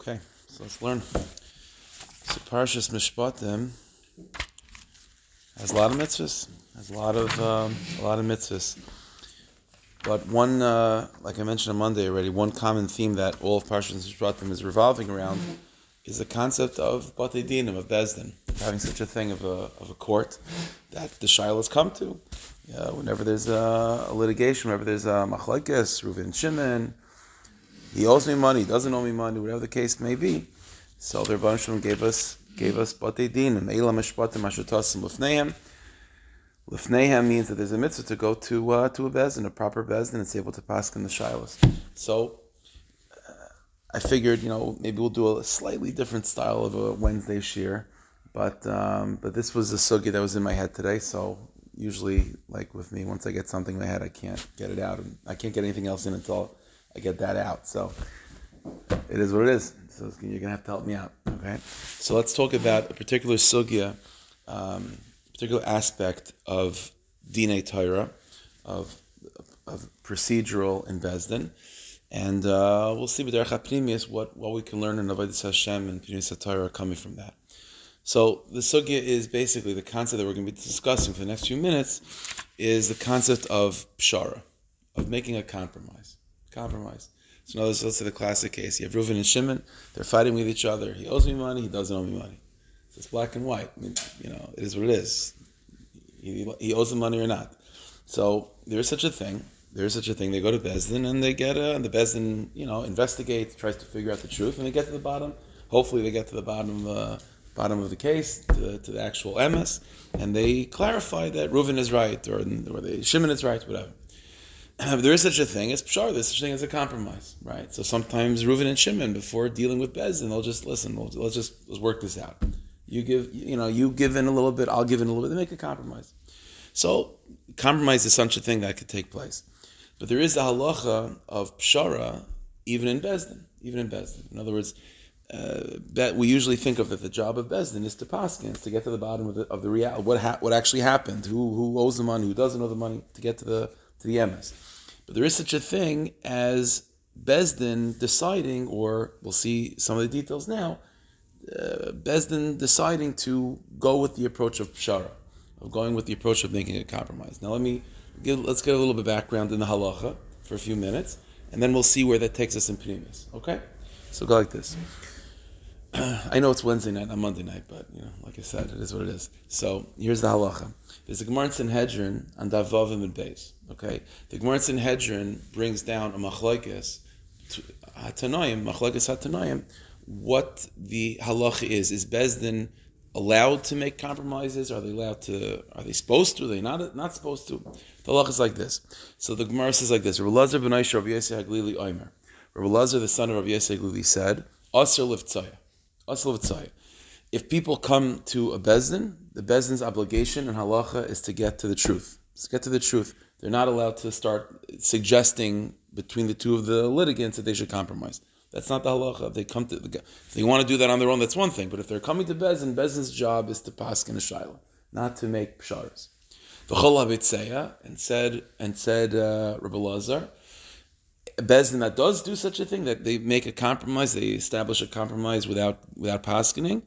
Okay, so let's learn. So Parshas Mishpatim has a lot of mitzvahs. Has a lot of um, a lot of mitzvahs. But one, uh, like I mentioned on Monday already, one common theme that all of Parshas Mishpatim is revolving around is the concept of Batei Dinim, of Bezdin, having such a thing of a, of a court that the Shilohs come to. Uh, whenever there's a, a, litigation, whenever there's a machlekes, Reuven Shimon, he owes me money, doesn't owe me money, whatever the case may be. So the Rebbe Shalom gave us gave us batei dinim, eila mishpatim ashutasim lefnehem. Lefnehem means that there's a mitzvah to go to uh, to a bezin, a proper bezin, and it's able to pass in the shilas. So uh, I figured, you know, maybe we'll do a slightly different style of a Wednesday shiur, but um, but this was a sugi that was in my head today, so usually, like with me, once I get something in my head, I can't get it out, and I can't get anything else in until I get that out. So it is what it is. So you're gonna have to help me out. Okay. So let's talk about a particular sugya, um, particular aspect of dina Torah, of of procedural in Bezdin. And uh, we'll see with Derech what, what we can learn in Avodah Hashem and Pneumis Torah coming from that. So the sugya is basically the concept that we're going to be discussing for the next few minutes is the concept of pshara, of making a compromise. Compromise. So now let's say the classic case. You have Reuven and Shimon, they're fighting with each other. He owes me money, he doesn't owe me money. So it's black and white. I mean, you know, it is what it is. He, he owes the money or not. So there is such a thing. There is such a thing. They go to Bezdin and they get a, and the Bezdin, you know, investigates, tries to figure out the truth, and they get to the bottom. Hopefully, they get to the bottom of uh, bottom of the case, to, to the actual emes, and they clarify that Reuven is right, or, or the Shimon is right, whatever. there is such a thing as pshar. There's such a thing as a compromise, right? So sometimes Reuven and Shimon, before dealing with Bez, they'll just listen. We'll, let's just let's work this out. You give, you know, you give in a little bit. I'll give in a little bit. They make a compromise. So compromise is such a thing that could take place, but there is the halacha of pshara even in Bezdin, even in Bezdin. In other words, uh, that we usually think of that the job of Bezdin is to paskin, is to get to the bottom of the, of the real what ha- what actually happened, who who owes the money, who doesn't owe the money, to get to the to the emes. But there is such a thing as Besdin deciding, or we'll see some of the details now, uh, Bezdin deciding to go with the approach of Pshara, of going with the approach of making a compromise. Now let me, get, let's get a little bit background in the halacha for a few minutes, and then we'll see where that takes us in Pnimis. Okay? So go like this. I know it's Wednesday night, not Monday night, but you know, like I said, it is what it is. So here's the halacha. There's a Gemara in Sanhedrin on Davavim and Beis. Okay, the Gemara in Sanhedrin brings down a machlokes Hatanoim, machlokes Hatanoim. What the halacha is is Bezdin allowed to make compromises? Are they allowed to? Are they supposed to? Are they not not supposed to? The halacha is like this. So the Gemara says like this: Rabbi Lazar ben Aisha Rav Yosef Omer. Rabbi Lazar, the son of Rav Yosef said, "Aser liftzaya." If people come to a bezdin, the bezdin's obligation in halacha is to get to the truth. To get to the truth, they're not allowed to start suggesting between the two of the litigants that they should compromise. That's not the halacha. If they come to, if they want to do that on their own, that's one thing. But if they're coming to bezdin, bezdin's job is to pass in a shaila, not to make psharas. The Cholavitseya and said and said uh, Rabbi Lazar, Bezdin that does do such a thing, that they make a compromise, they establish a compromise without without paskening,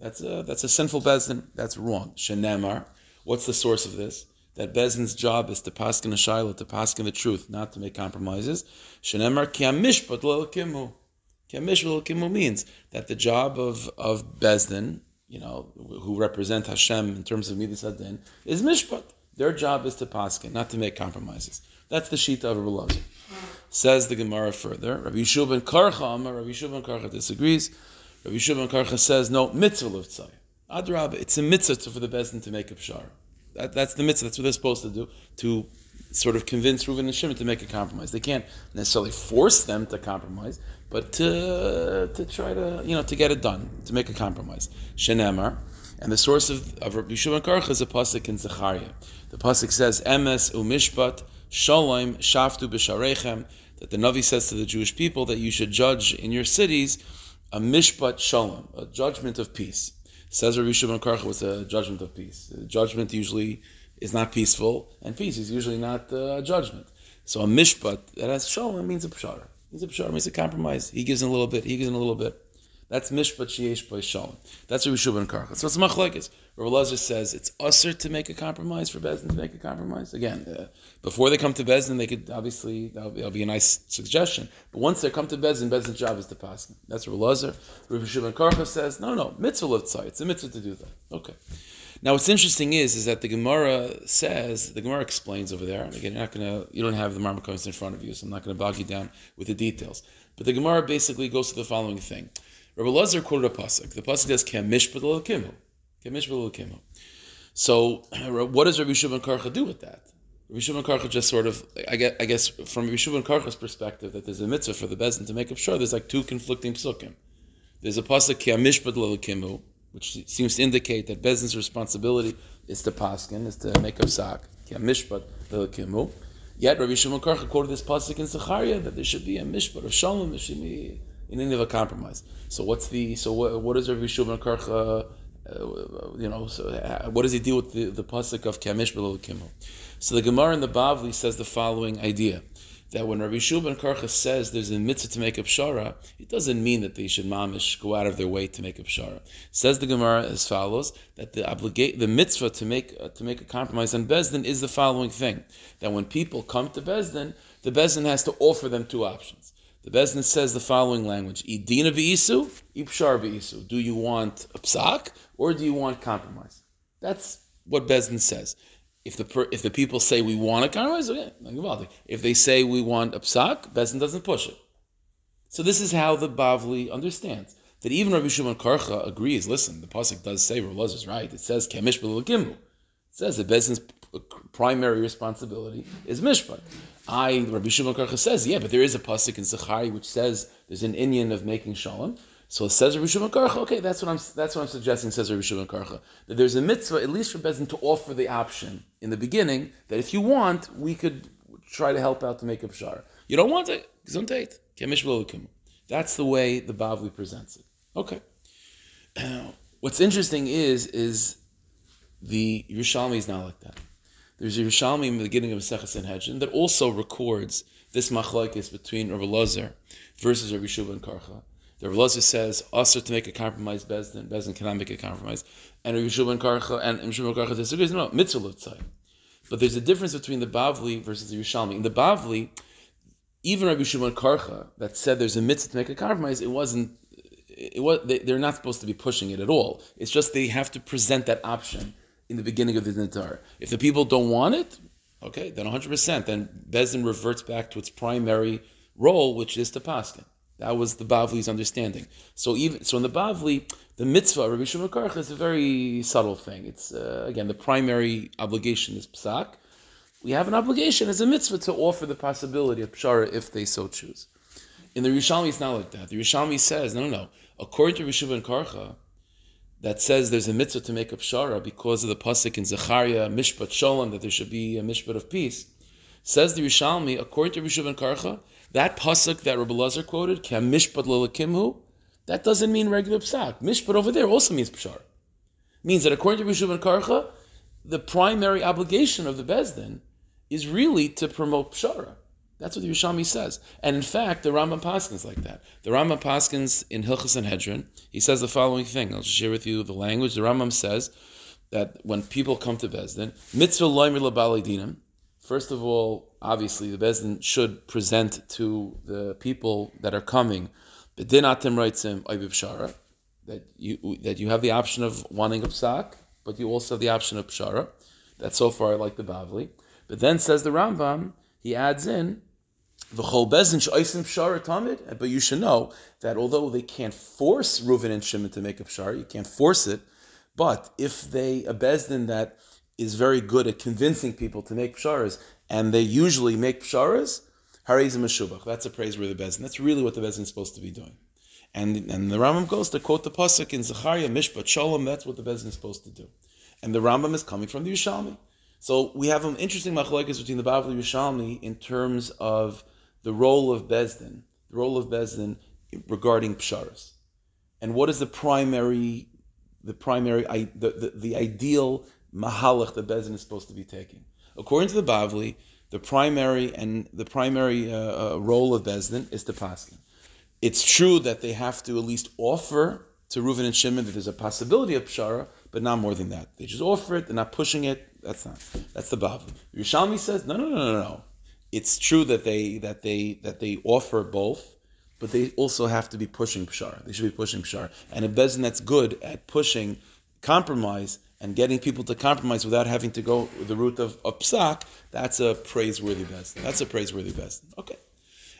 that's a that's a sinful Bezdin. That's wrong. Shenemar. What's the source of this? That Bezdin's job is to paskin a shaila, to paskin the truth, not to make compromises. Shenemar ki mishpat lo kimu. Ki kimu means that the job of of Bezdin, you know, who represent Hashem in terms of midas adin, is mishpat. Their job is to paskin, not to make compromises. That's the shita of Rabbi Lazar. Says the Gemara further. Rabbi Yeshua ben Karcha, Rabbi Yeshua ben Karcha disagrees. Rabbi Yeshua ben Karcha says no mitzvah l'vtzai. Adrab, it's a mitzvah for the Bezdin to make a pshar. That, that's the mitzvah. That's what they're supposed to do to sort of convince Reuven and Shimon to make a compromise. They can't necessarily force them to compromise, but to to try to you know to get it done to make a compromise. Shenemar. And the source of, of Rabbi ben Karcha is a pasuk in Zechariah. The pasuk says, "Emes umishpat Shalom shaftu b'sharechem, that the Navi says to the Jewish people that you should judge in your cities a mishpat shalom, a judgment of peace. Says Rabbi Shimon Karcha was a judgment of peace. Judgment usually is not peaceful, and peace is usually not uh, a judgment. So a mishpat that has shalom means a pshara. He's a pshara, he's a compromise. He gives in a little bit, he gives in a little bit. That's mishpat sheyesh by shalom. That's we should karka. So it's machlekes. Rabbi says it's usher to make a compromise for Bezdin to make a compromise. Again, uh, before they come to Bezdin, they could obviously that'll be, that'll be, a nice suggestion. But once they come to Bezdin, Bezdin's job is to pass. That's Rabbi Lazar. Rabbi Shimon Karcha says, no, no, mitzvah litzai. It's a mitzvah to do that. Okay. Now, what's interesting is is that the Gemara says the Gemara explains over there. Again, you're not gonna you don't have the Marmakonis in front of you, so I'm not going to bog you down with the details. But the Gemara basically goes to the following thing. Rabbi Lazar quoted a pasuk. The pasuk says "Kemishpat l'kimu." So, what does Rabbi Shimon Karcha do with that? Rabbi Shimon Karcha just sort of, I guess, I guess from Rabbi Shimon Karcha's perspective, that there's a mitzvah for the bezin to make up sure. There's like two conflicting psukim. There's a pasuk "Kemishpat l'kimu," which seems to indicate that bezin's responsibility is to paskin, is to make up sak. Kemishpat l'kimu. Yet Rabbi Shimon Karcha quoted this pasuk in Zechariah that there should be a mishpat of shalom, there should be need of a compromise. So what's the so what, what does Rabbi Shimon Karcha uh, you know, so uh, what does he deal with the, the pasuk of Kamish below Kimmel? So the Gemara in the Bavli says the following idea that when Rabbi Shubin Karcha says there's a mitzvah to make a pshara, it doesn't mean that they should mamish go out of their way to make a pshara. Says the Gemara as follows that the obligate the mitzvah to make uh, to make a compromise on Bezdin is the following thing that when people come to Bezdin, the Bezdin has to offer them two options. The Bezdin says the following language: Idina v'isu, ipshar v'isu. Do you want a psak or do you want compromise? That's what Bezdin says. If the if the people say we want a compromise, okay, if they say we want a psak, Bezdin doesn't push it. So this is how the Bavli understands that even Rabbi Shimon Karcha agrees. Listen, the pasuk does say Rabbi is right. It says kemish It says that Bezdin's uh, primary responsibility is mishpat. I, Rabbi Shimon Karcha says, yeah, but there is a pasuk in Zechari which says there's an inyan of making shalom. So it says Rabbi Shimon Karcha. Okay, that's what I'm. That's what I'm suggesting. Says Rabbi Shimon Karcha that there's a mitzvah, at least for Bezin, to offer the option in the beginning that if you want, we could try to help out to make a pshara. You don't want it, gesundheit. That's the way the Bavli presents it. Okay. What's interesting is is the Yerushalmi is not like that. There's a Yerushalmi in the beginning of Seches Sanhedrin that also records this machlokes between Rabbi Lazar versus Rabbi Shubin Karcha. The Rabbi says, "Usher to make a compromise, Bezdin. Bezdin cannot make a compromise." And Rabbi Shubin Karcha and Rabbi Shubin Karcha disagrees. No, mitzvah But there's a difference between the Bavli versus the Yerushalmi. In the Bavli, even Rabbi Shimon Karcha that said there's a mitzvah to make a compromise, it wasn't. It was, they, are not supposed to be pushing it at all. It's just they have to present that option in the beginning of the Nitar. If the people don't want it, okay, then 100%, then Bezin reverts back to its primary role, which is to paskin. That was the Bavli's understanding. So even so, in the Bavli, the mitzvah Rabbi Shimon is a very subtle thing. It's uh, again the primary obligation is psak. We have an obligation as a mitzvah to offer the possibility of pshara if they so choose. In the Rishalmi, it's not like that. The Rishalmi says, no, no, no. According to Rabbi Karcha, that says there's a mitzvah to make a pshara because of the pasuk in Zechariah, Mishpat Shalom, that there should be a Mishpat of peace. Says the Rishalmi, according to Rishuv and Karcha, that pasuk that Rabbi Lazar quoted, Kam Mishpat Lilakimhu, that doesn't mean regular psak. Mishpat over there also means pshara. Means that according to Rishuv and Karcha, the primary obligation of the Bezdin is really to promote pshara. That's what the Yerushalmi says. And in fact, the Rambam Paskins like that. The Rambam Paskins in Hilchas Sanhedrin, he says the following thing. I'll share with you the language. The Rambam says that when people come to Bezdin, mitzvah loimer dinim. First of all, obviously, the Bezdin should present to the people that are coming, that you that you have the option of wanting a psak, but you also have the option of pshara. That's so far I like the Bavli. But then says the Rambam, he adds in but you should know that although they can't force Reuven and Shimon to make a pshar, you can't force it. But if they a bezdin that is very good at convincing people to make psharas, and they usually make psharas, harizim meshubach. That's a praiseworthy bezin. That's really what the bezin is supposed to be doing. And and the Rambam goes to quote the pasuk in Zechariah Mishpat Shalom. That's what the bezin is supposed to do. And the Rambam is coming from the Yushalmi. So we have an interesting machlokes between the Bavli and Yushalmi in terms of the role of Bezdin, the role of Bezdin regarding psharas, and what is the primary, the primary, the, the, the ideal mahalach that Bezdin is supposed to be taking. According to the Bavli, the primary and the primary uh, uh, role of Bezdin is to paskin. It's true that they have to at least offer to Reuven and Shimon that there's a possibility of pshara, but not more than that. They just offer it; they're not pushing it. That's not. That's the Bavli. Yerushalmi says, no, no, no, no, no. It's true that they that they that they offer both, but they also have to be pushing pshara. They should be pushing pshara. And a bezin that's good at pushing compromise and getting people to compromise without having to go the route of, of psak, that's a praiseworthy best. That's a praiseworthy best. Okay.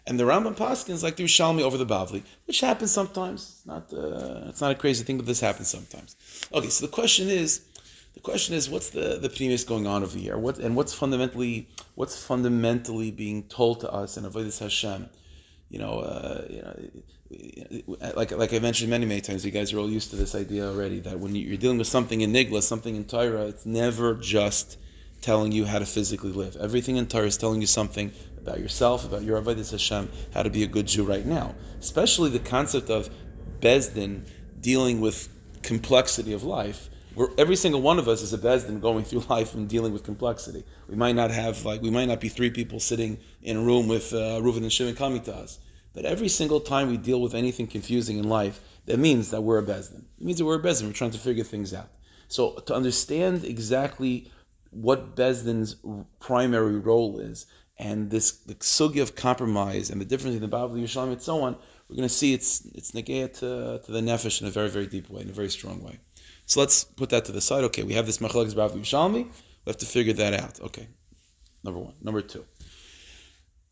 And the Rambam is like the Rishalmi over the Bavli, which happens sometimes. It's not, uh, it's not a crazy thing, but this happens sometimes. Okay, so the question is, the question is, what's the the premise going on over here? What and what's fundamentally what's fundamentally being told to us in Avodas Hashem? You know, uh, you know, like like I mentioned many many times, you guys are all used to this idea already that when you're dealing with something in Nigla, something in Torah, it's never just telling you how to physically live. Everything in Torah is telling you something about yourself, about your Avodah Hashem, how to be a good Jew right now. Especially the concept of Bezdin dealing with complexity of life. Where every single one of us is a Bezdin going through life and dealing with complexity. We might not have like we might not be three people sitting in a room with uh, Reuven and Shimon coming to us. But every single time we deal with anything confusing in life, that means that we're a Bezdin. It means that we're a Bezdin. We're trying to figure things out. So to understand exactly what Bezdin's primary role is, and this the sugi of compromise and the difference in the Bavli Yerushalmi and so on, we're going to see it's it's to, to the nefesh in a very very deep way, in a very strong way. So let's put that to the side. Okay, we have this machlekes Bavli Yerushalmi. We have to figure that out. Okay, number one. Number two.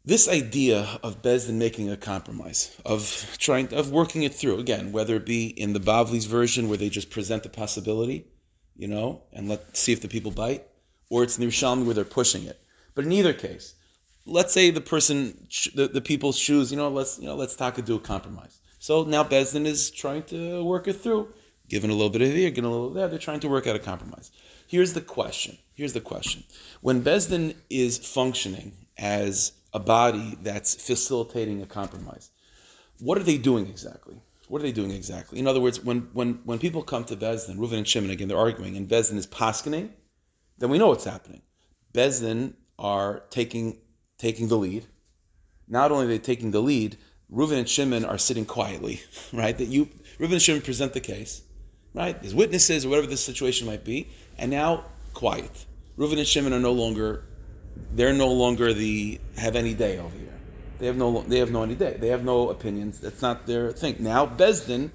This idea of Bezdin making a compromise, of trying, of working it through again, whether it be in the Bavli's version where they just present the possibility, you know, and let see if the people bite, or it's in the Yerushalmi where they're pushing it. But in either case, let's say the person, the, the people's shoes, you know, let's you know, let's talk and do a compromise. So now Bezdin is trying to work it through, giving a little bit of here, given a little bit there. They're trying to work out a compromise. Here's the question. Here's the question. When Besdin is functioning as a body that's facilitating a compromise, what are they doing exactly? What are they doing exactly? In other words, when when when people come to Besdin, Reuven and Shimon again, they're arguing, and Besdin is paskening, then we know what's happening. Besdin are taking taking the lead. Not only are they taking the lead, Reuven and Shimon are sitting quietly, right? That you, Reuven and Shimon present the case, right? There's witnesses or whatever the situation might be, and now quiet. Reuven and Shimon are no longer, they're no longer the have any day over here. They have no, they have no any day. They have no opinions. That's not their thing. Now Bezdin,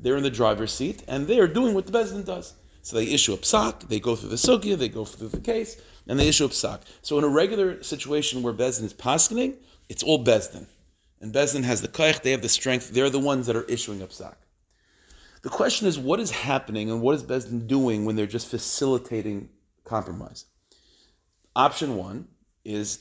they're in the driver's seat, and they're doing what the Bezdin does. So they issue a psak, they go through the sugya, they go through the case, and they issue a psak. So in a regular situation where Bezdin is paskening, it's all Bezdin. And Bezdin has the kaich, they have the strength, they're the ones that are issuing a psak. The question is, what is happening and what is Bezdin doing when they're just facilitating compromise? Option one is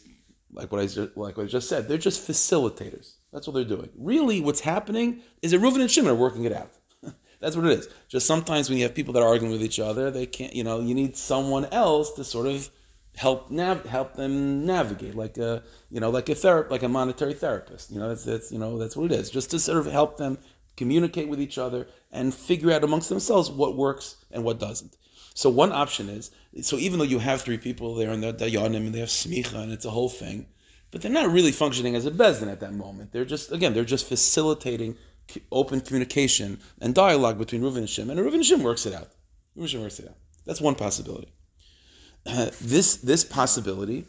like what I like what I just said. They're just facilitators. That's what they're doing. Really, what's happening is that Reuven and Shimon are working it out. That's what it is. Just sometimes when you have people that are arguing with each other, they can't. You know, you need someone else to sort of help nav- help them navigate, like a you know, like a therapist, like a monetary therapist. You know, that's that's you know that's what it is. Just to sort of help them communicate with each other and figure out amongst themselves what works and what doesn't. So one option is so even though you have three people there and they're dayanim and they have smicha and it's a whole thing, but they're not really functioning as a bezdin at that moment. They're just again they're just facilitating open communication and dialogue between Reuven and Shimon, and Reuven and Shimon works it out. Reuven works it out. That's one possibility. this this possibility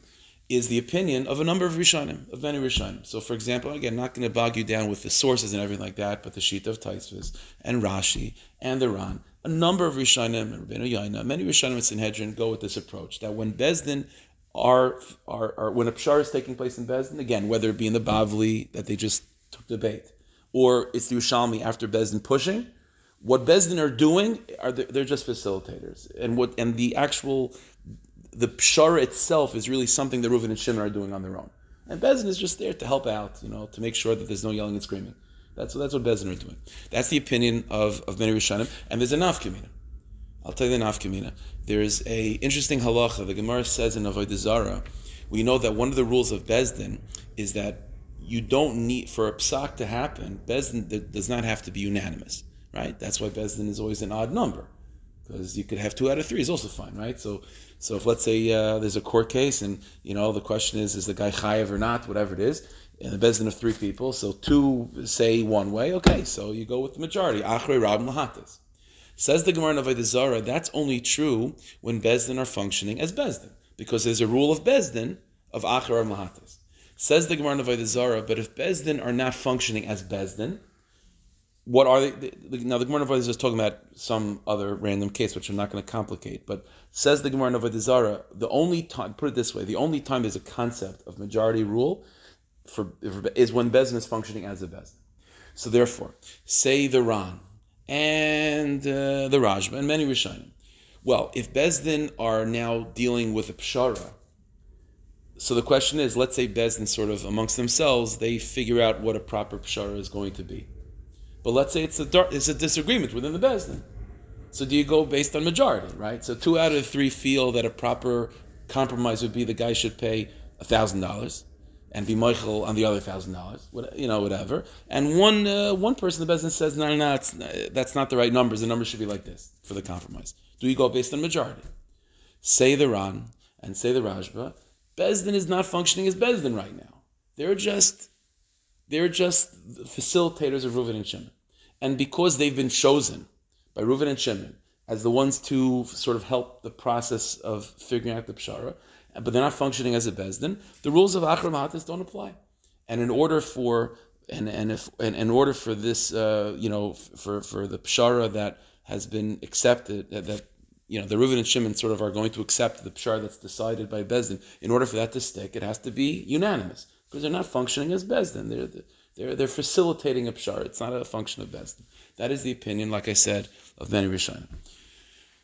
is the opinion of a number of Rishonim, of many Rishonim. So, for example, again, not going to bog you down with the sources and everything like that, but the sheet of Tosfos and Rashi and the Ran, a number of Rishonim and Rabbeinu Yonah, many Rishonim and Sanhedrin go with this approach that when Bezdin are, are, are when a pshar is taking place in Bezdin, again, whether it be in the Bavli that they just took debate, or it's the Ushalmi after Bezdin pushing, what Bezdin are doing are they're just facilitators, and what and the actual the pshara itself is really something that Reuven and Shimon are doing on their own. And Bezin is just there to help out, you know, to make sure that there's no yelling and screaming. That's, that's what Bezin are doing. That's the opinion of, of many Rishonim. And there's a nafkamina. I'll tell you the nafkamina. There's a interesting halacha. The Gemara says in Avodah Zarah, we know that one of the rules of Bezdin is that you don't need, for a psak to happen, Bezdin does not have to be unanimous, right? That's why Bezdin is always an odd number because you could have two out of three is also fine, right? So, so if let's say uh, there's a court case and you know the question is is the guy chayiv or not, whatever it is, in the bezdin of three people, so two say one way, okay, so you go with the majority. Achrei rab lahatis. Says the Gemara in Zara, that's only true when bezdin are functioning as bezdin, because there's a rule of bezdin of achrei rab lahatis. Says the Gemara in Zara, but if bezdin are not functioning as bezdin, what are they? Now the Gemara is just talking about some other random case, which I'm not going to complicate. But says the Gemara Avodah Zara, the only time, put it this way, the only time there's a concept of majority rule for, for is when Bezin is functioning as a Bezin. So therefore, say the Ran and uh, the Rashba and many Rishonim. Well, if Bezdin are now dealing with a Pshara, so the question is, let's say Bezdin sort of amongst themselves, they figure out what a proper Pshara is going to be. But let's say it's a it's a disagreement within the bezdin. So do you go based on majority, right? So two out of three feel that a proper compromise would be the guy should pay thousand dollars and be mochel on the other thousand dollars, you know, whatever. And one uh, one person in the business says, no, no, no, that's not the right numbers. The numbers should be like this for the compromise. Do you go based on majority? Say the Ran and say the Rashba. Bezdin is not functioning as Bezdin right now. They're just they're just facilitators of Reuven and Shimon. And because they've been chosen by Reuven and Shimon as the ones to sort of help the process of figuring out the Pshara, but they're not functioning as a Bezdin, the rules of Achra Mahatis don't apply. And in order for and and if and in order for this, uh, you know, for for the pshara that has been accepted, that, that you know the Reuven and Shimon sort of are going to accept the pshara that's decided by Bezdin. In order for that to stick, it has to be unanimous because they're not functioning as Bezdin. They're, they're, they're facilitating a pshar. It's not a function of Bezdin. That is the opinion, like I said, of many Rishonim.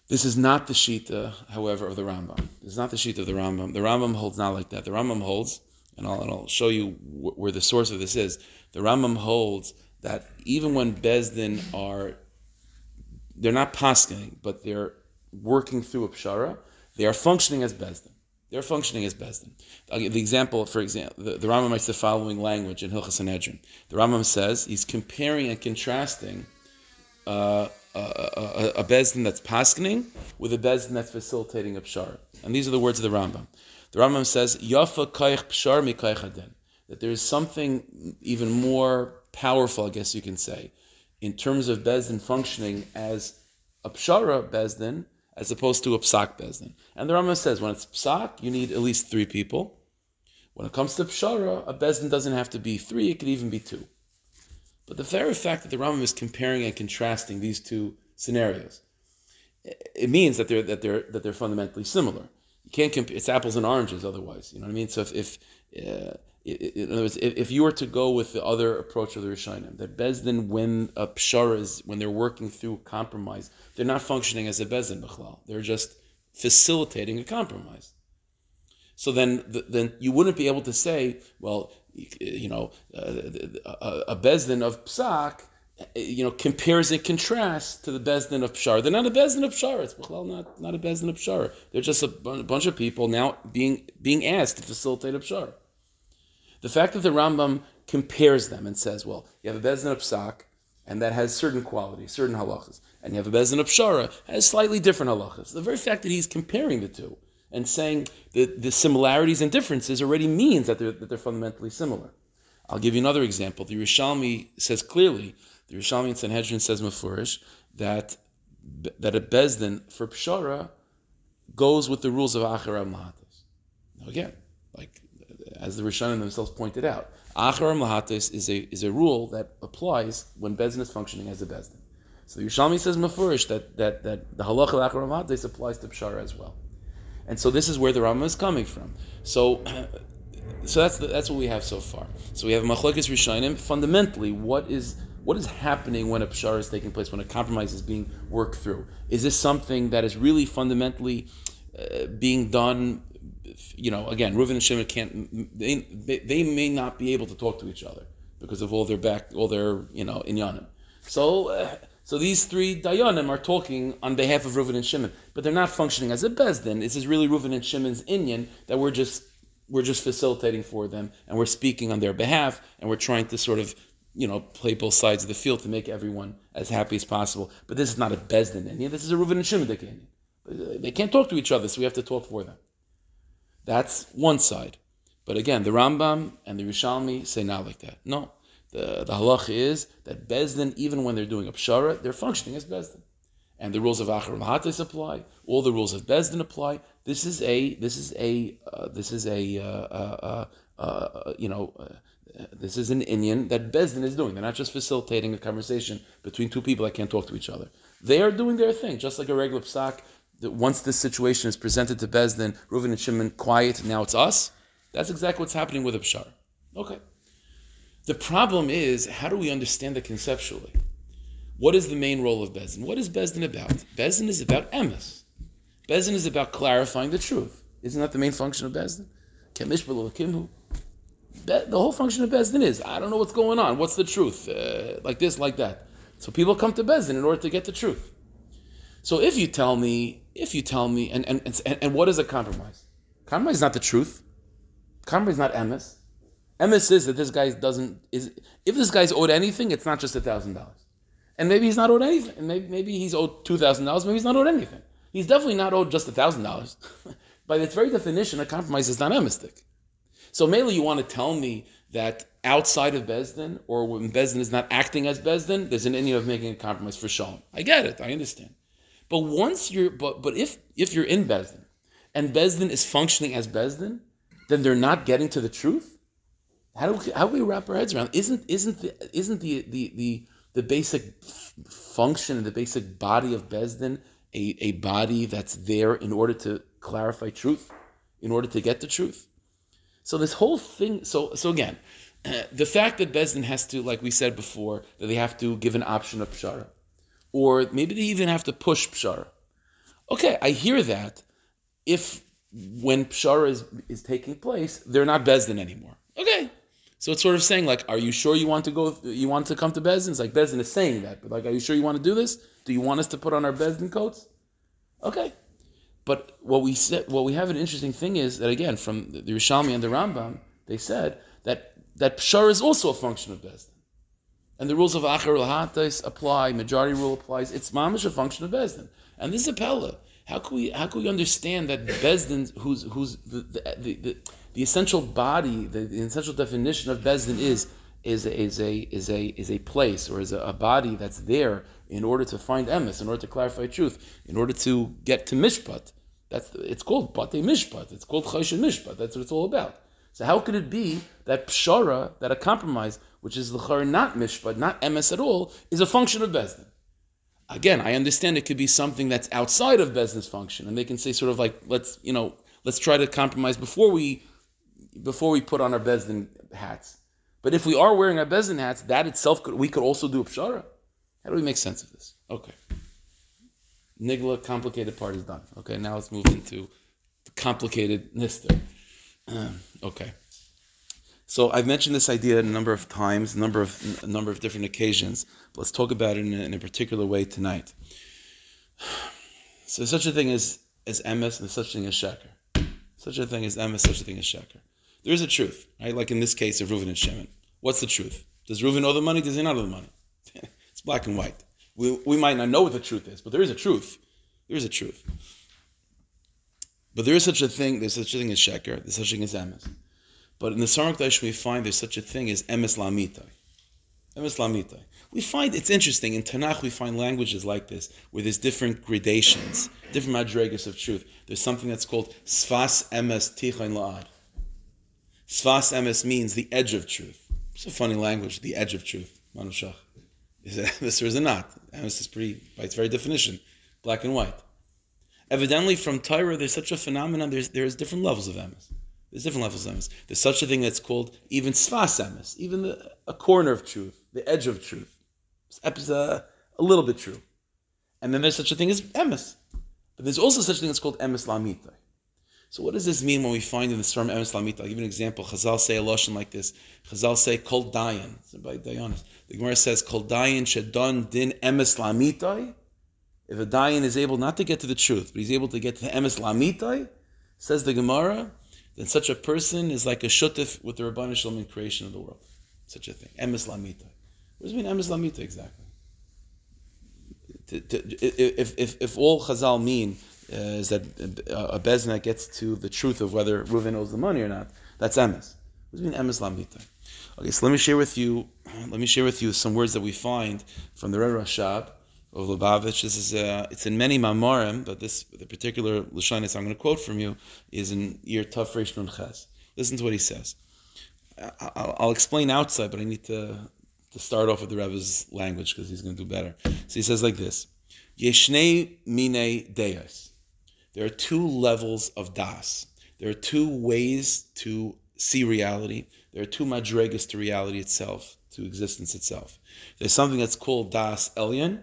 This is not the Shita, however, of the Rambam. This is not the Shita of the Rambam. The Rambam holds not like that. The Rambam holds, and I'll, and I'll show you wh- where the source of this is. The Rambam holds that even when Bezdin are, they're not paskening, but they're working through a pshara, they are functioning as Bezdin. They're functioning as Bezdin. I'll give the example, for example, the, the Rambam makes the following language in Hilchas Sanhedrin. The Rambam says he's comparing and contrasting uh, a, a, a Bezdin that's paskening with a Bezdin that's facilitating a Pshar. And these are the words of the Rambam. The Rambam says, Yafa kaich Pshar mi kaich That there is something even more powerful, I guess you can say, in terms of Bezdin functioning as a Pshara Bezdin as opposed to a psak bezdin. And the Rambam says when it's psak, you need at least three people. When it comes to pshara, a bezdin doesn't have to be three; it could even be two. But the very fact that the Rambam is comparing and contrasting these two scenarios, it means that they're that they're that they're fundamentally similar. You can't compare; it's apples and oranges otherwise. You know what I mean? So if, if uh, in other words, if, you were to go with the other approach of the Rishonim, that Bezdin, when a pshara is, when they're working through compromise, they're not functioning as a Bezdin Bechlal. They're just facilitating a compromise. So then, then you wouldn't be able to say, well, you know, uh, a Bezdin of Psak, you know, compares and contrasts to the Bezdin of Pshar. They're not a Bezdin of Pshar. It's Bechlal not, not a Bezdin of Pshar. They're just a bunch of people now being being asked to facilitate a Pshar. The fact that the Rambam compares them and says, well, you have a Bezin of Psak, and that has certain qualities, certain halachas, and you have a Bezin of Pshara, has slightly different halachas. The very fact that he's comparing the two and saying that the similarities and differences already means that they're, that they're fundamentally similar. I'll give you another example. The Rishalmi says clearly, the Rishalmi in Sanhedrin says Mefurish, that, that a Bezdin for Pshara goes with the rules of Acharam Mahatas. Now again, as the Rishonim themselves pointed out. Acharam lahatis is a is a rule that applies when Bezdin is functioning as a Bezdin. So Yerushalmi says mafurish that that that the halacha Acharam lahatis applies to Pshara as well. And so this is where the Rambam is coming from. So so that's the, that's what we have so far. So we have machlokes Rishonim. Fundamentally, what is what is happening when a pshara is taking place, when a compromise is being worked through? Is this something that is really fundamentally uh, being done you know, again, Reuven and Shimon can't. They, they, may not be able to talk to each other because of all their back, all their you know inyanim. So. Uh, so these three dayanim are talking on behalf of Reuven and Shimon, but they're not functioning as a bezdin. This is really Reuven and Shimon's inyan that we're just we're just facilitating for them, and we're speaking on their behalf, and we're trying to sort of you know, play both sides of the field to make everyone as happy as possible. But this is not a Bezdin inyan. This is a Reuven and Shimon inyan. They can't talk to each other, so we have to talk for them. That's one side. But again, the Rambam and the Rishalmi say not like that. No. The, the halach is that Bezdin, even when they're doing a pshara, they're functioning as Bezdin. And the rules of Achar Mahatis apply. All the rules of Bezdin apply. This is a, this is a, uh, this is a, uh, uh, uh, uh you know, uh, this is an inyan that Bezdin is doing. They're not just facilitating a conversation between two people that can't talk to each other. They are doing their thing, just like a regular psak that once this situation is presented to Bezdin, Reuven and Shimon, quiet, now it's us. That's exactly what's happening with a Pshar. Okay. The problem is, how do we understand it conceptually? What is the main role of Bezdin? What is Bezdin about? Bezdin is about emes. Bezdin is about clarifying the truth. Isn't that the main function of Bezdin? The whole function of Bezdin is, I don't know what's going on. What's the truth? Uh, like this, like that. So people come to Bezdin in order to get the truth. So if you tell me, if you tell me, and, and, and, and what is a compromise? Compromise is not the truth. Compromise is not emes. Emes is that this guy doesn't, is if this guy's owed anything, it's not just a thousand dollars. And maybe he's not owed anything. Maybe, maybe he's owed two thousand dollars, maybe he's not owed anything. He's definitely not owed just a thousand dollars. By its very definition, a compromise is not emistic. So mainly you want to tell me that outside of Bezdin, or when Bezdin is not acting as Bezdin, there's an inyan of making a compromise for Shalom. I get it, I understand. But once you're, but but if if you're in Bezdin and Bezdin is functioning as Bezdin, then they're not getting to the truth. How do we, how do we wrap our heads around? Isn't isn't the isn't the the the, the basic function and the basic body of Bezdin a, a body that's there in order to clarify truth, in order to get the truth? So this whole thing. So so again, the fact that Bezdin has to, like we said before, that they have to give an option of pshara or maybe they even have to push pshara. Okay, I hear that. If when pshara is, is taking place, they're not bezdin anymore. Okay, so it's sort of saying like, are you sure you want to go? You want to come to bezdin? It's like bezdin is saying that, but like, are you sure you want to do this? Do you want us to put on our bezdin coats? Okay, but what we said, what we have an interesting thing is that again, from the Rishalmi and the Rambam, they said that that pshara is also a function of bezdin and the rules of Achar Lahatais apply, majority rule applies. It's mamish a function of Bezdin. And this is a Pella. How can we how can we understand that Bezdin, who's who's the the, the, the, the essential body, the, the, essential definition of Bezdin is is a, is a is a is a place or is a, a, body that's there in order to find emes, in order to clarify truth, in order to get to mishpat. That's it's called bate mishpat. It's called chayshin mishpat. That's what it's all about. So how could it be that pshara, that a compromise, which is l'char not mishpat, not emes at all, is a function of bezdin? Again, I understand it could be something that's outside of bezdin's function, and they can say sort of like, let's you know, let's try to compromise before we before we put on our bezdin hats. But if we are wearing our bezdin hats, that itself could we could also do a pshara. How do we make sense of this? Okay. Nigla complicated part is done. Okay, now let's move into the complicated nister. Um, okay. So I've mentioned this idea a number of times, a number of a number of different occasions. Let's talk about it in a, in a particular way tonight. So such a thing as as emes and such a thing as sheker. Such a thing as emes, such a thing as sheker. There is a truth, right? Like in this case of Reuven and Shimon. What's the truth? Does Reuven owe the money? Does he not owe the money? it's black and white. We, we might not know what the truth is, but there is a truth. There is a truth. But there is such a thing, there's such a thing as sheker, there's such a thing as emes. But in the Sarang we find there's such a thing as emes lamitai. Emes lamitai. We find, it's interesting, in Tanakh we find languages like this, where there's different gradations, different madregas of truth. There's something that's called sfas emes tichain la'ad. Sfas emes means the edge of truth. It's a funny language, the edge of truth. Manushach. Is it emes or is it not? Emes is pretty, by its very definition, black and white. Evidently, from Torah, there's such a phenomenon. There's there's different levels of emes. There's different levels of emes. There's such a thing that's called even sfas emes, even the, a corner of truth, the edge of truth. It's a, uh, a little bit true. And then there's such a thing as emes. But there's also such a thing that's called emes lamita. So what does this mean when we find in the term emes lamita? I'll give you an example. Chazal say a lotion like this. Chazal say kol dayan. By Dayanis. The Gemara says kol dayan shedon din emes lamita. If a dayan is able not to get to the truth, but he's able to get to the emes lamitai, says the Gemara, then such a person is like a shutif with the Rabbanu Shalom in creation of the world. Such a thing. Emes lamitai. What does it mean emes lamita exactly? To, to, if, if, if all Chazal mean uh, is that a bezna gets to the truth of whether Reuven owes the money or not, that's emes. What does it mean emes lamita? Okay, so let me share with you. Let me share with you some words that we find from the Rebbe Rashab of Lubavitch. This is uh, it's in many Mamorim, but this the particular lashonis I'm going to quote from you is in year Tav Reish Nun Ches. Listen to what he says. I'll, I'll explain outside, but I need to to start off with the Rebbe's language because he's going to do better. So he says like this: Yeshnei mine deas. There are two levels of das. There are two ways to see reality. There are two madregas to reality itself, to existence itself. There's something that's called das elyon,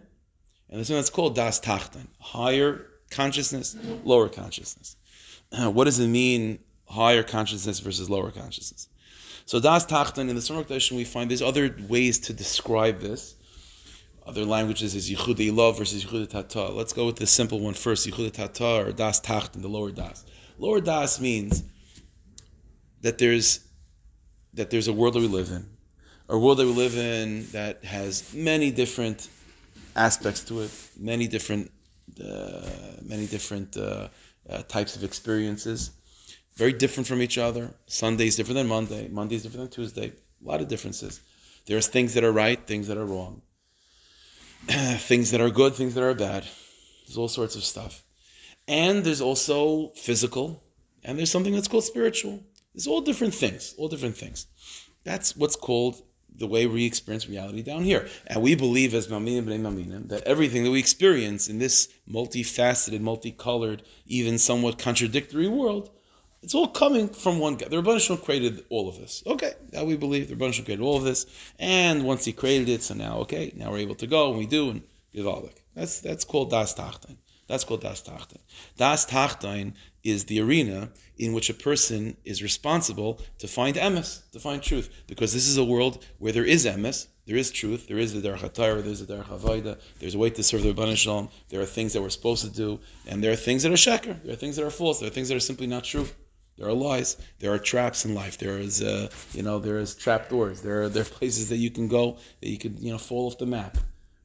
and there's something that's called das tachtan, higher consciousness, lower consciousness. Uh, what does it mean, higher consciousness versus lower consciousness? So das tachtan in the Sumer we find there's other ways to describe this other languages is Yichud Love versus Yichud Tata. Let's go with the simple one first, Yichud Tata or Das Tachten, the lower Das. Lower Das means that there's that there's a world that we live in, a world that we live in that has many different aspects to it, many different uh, many different uh, uh, types of experiences, very different from each other. Sunday is different than Monday. Monday is different than Tuesday. A lot of differences. There's things that are right, things that are wrong. things that are good, things that are bad. There's all sorts of stuff. And there's also physical, and there's something that's called spiritual. There's all different things, all different things. That's what's called the way we experience reality down here. And we believe as Maminim B'nai Maminim that everything that we experience in this multifaceted, multicolored, even somewhat contradictory world it's all coming from one guy. The Rabban created all of this. Okay, now we believe the Rabban created all of this, and once he created it, so now okay, now we're able to go and we do and Givaldik. That's that's called Das Tachtain. That's called Das Tachtain. Das Tachtain is the arena in which a person is responsible to find emes, to find truth, because this is a world where there is emes, there is truth, there is the derech there's the derech havaida, there's a way to serve the Rabban Shalom, there are things that we're supposed to do, and there are things that are sheker, there are things that are false, there are things that are simply not true. There are lies. There are traps in life. There is, uh, you know, there is trap doors. There are there are places that you can go that you could, you know, fall off the map.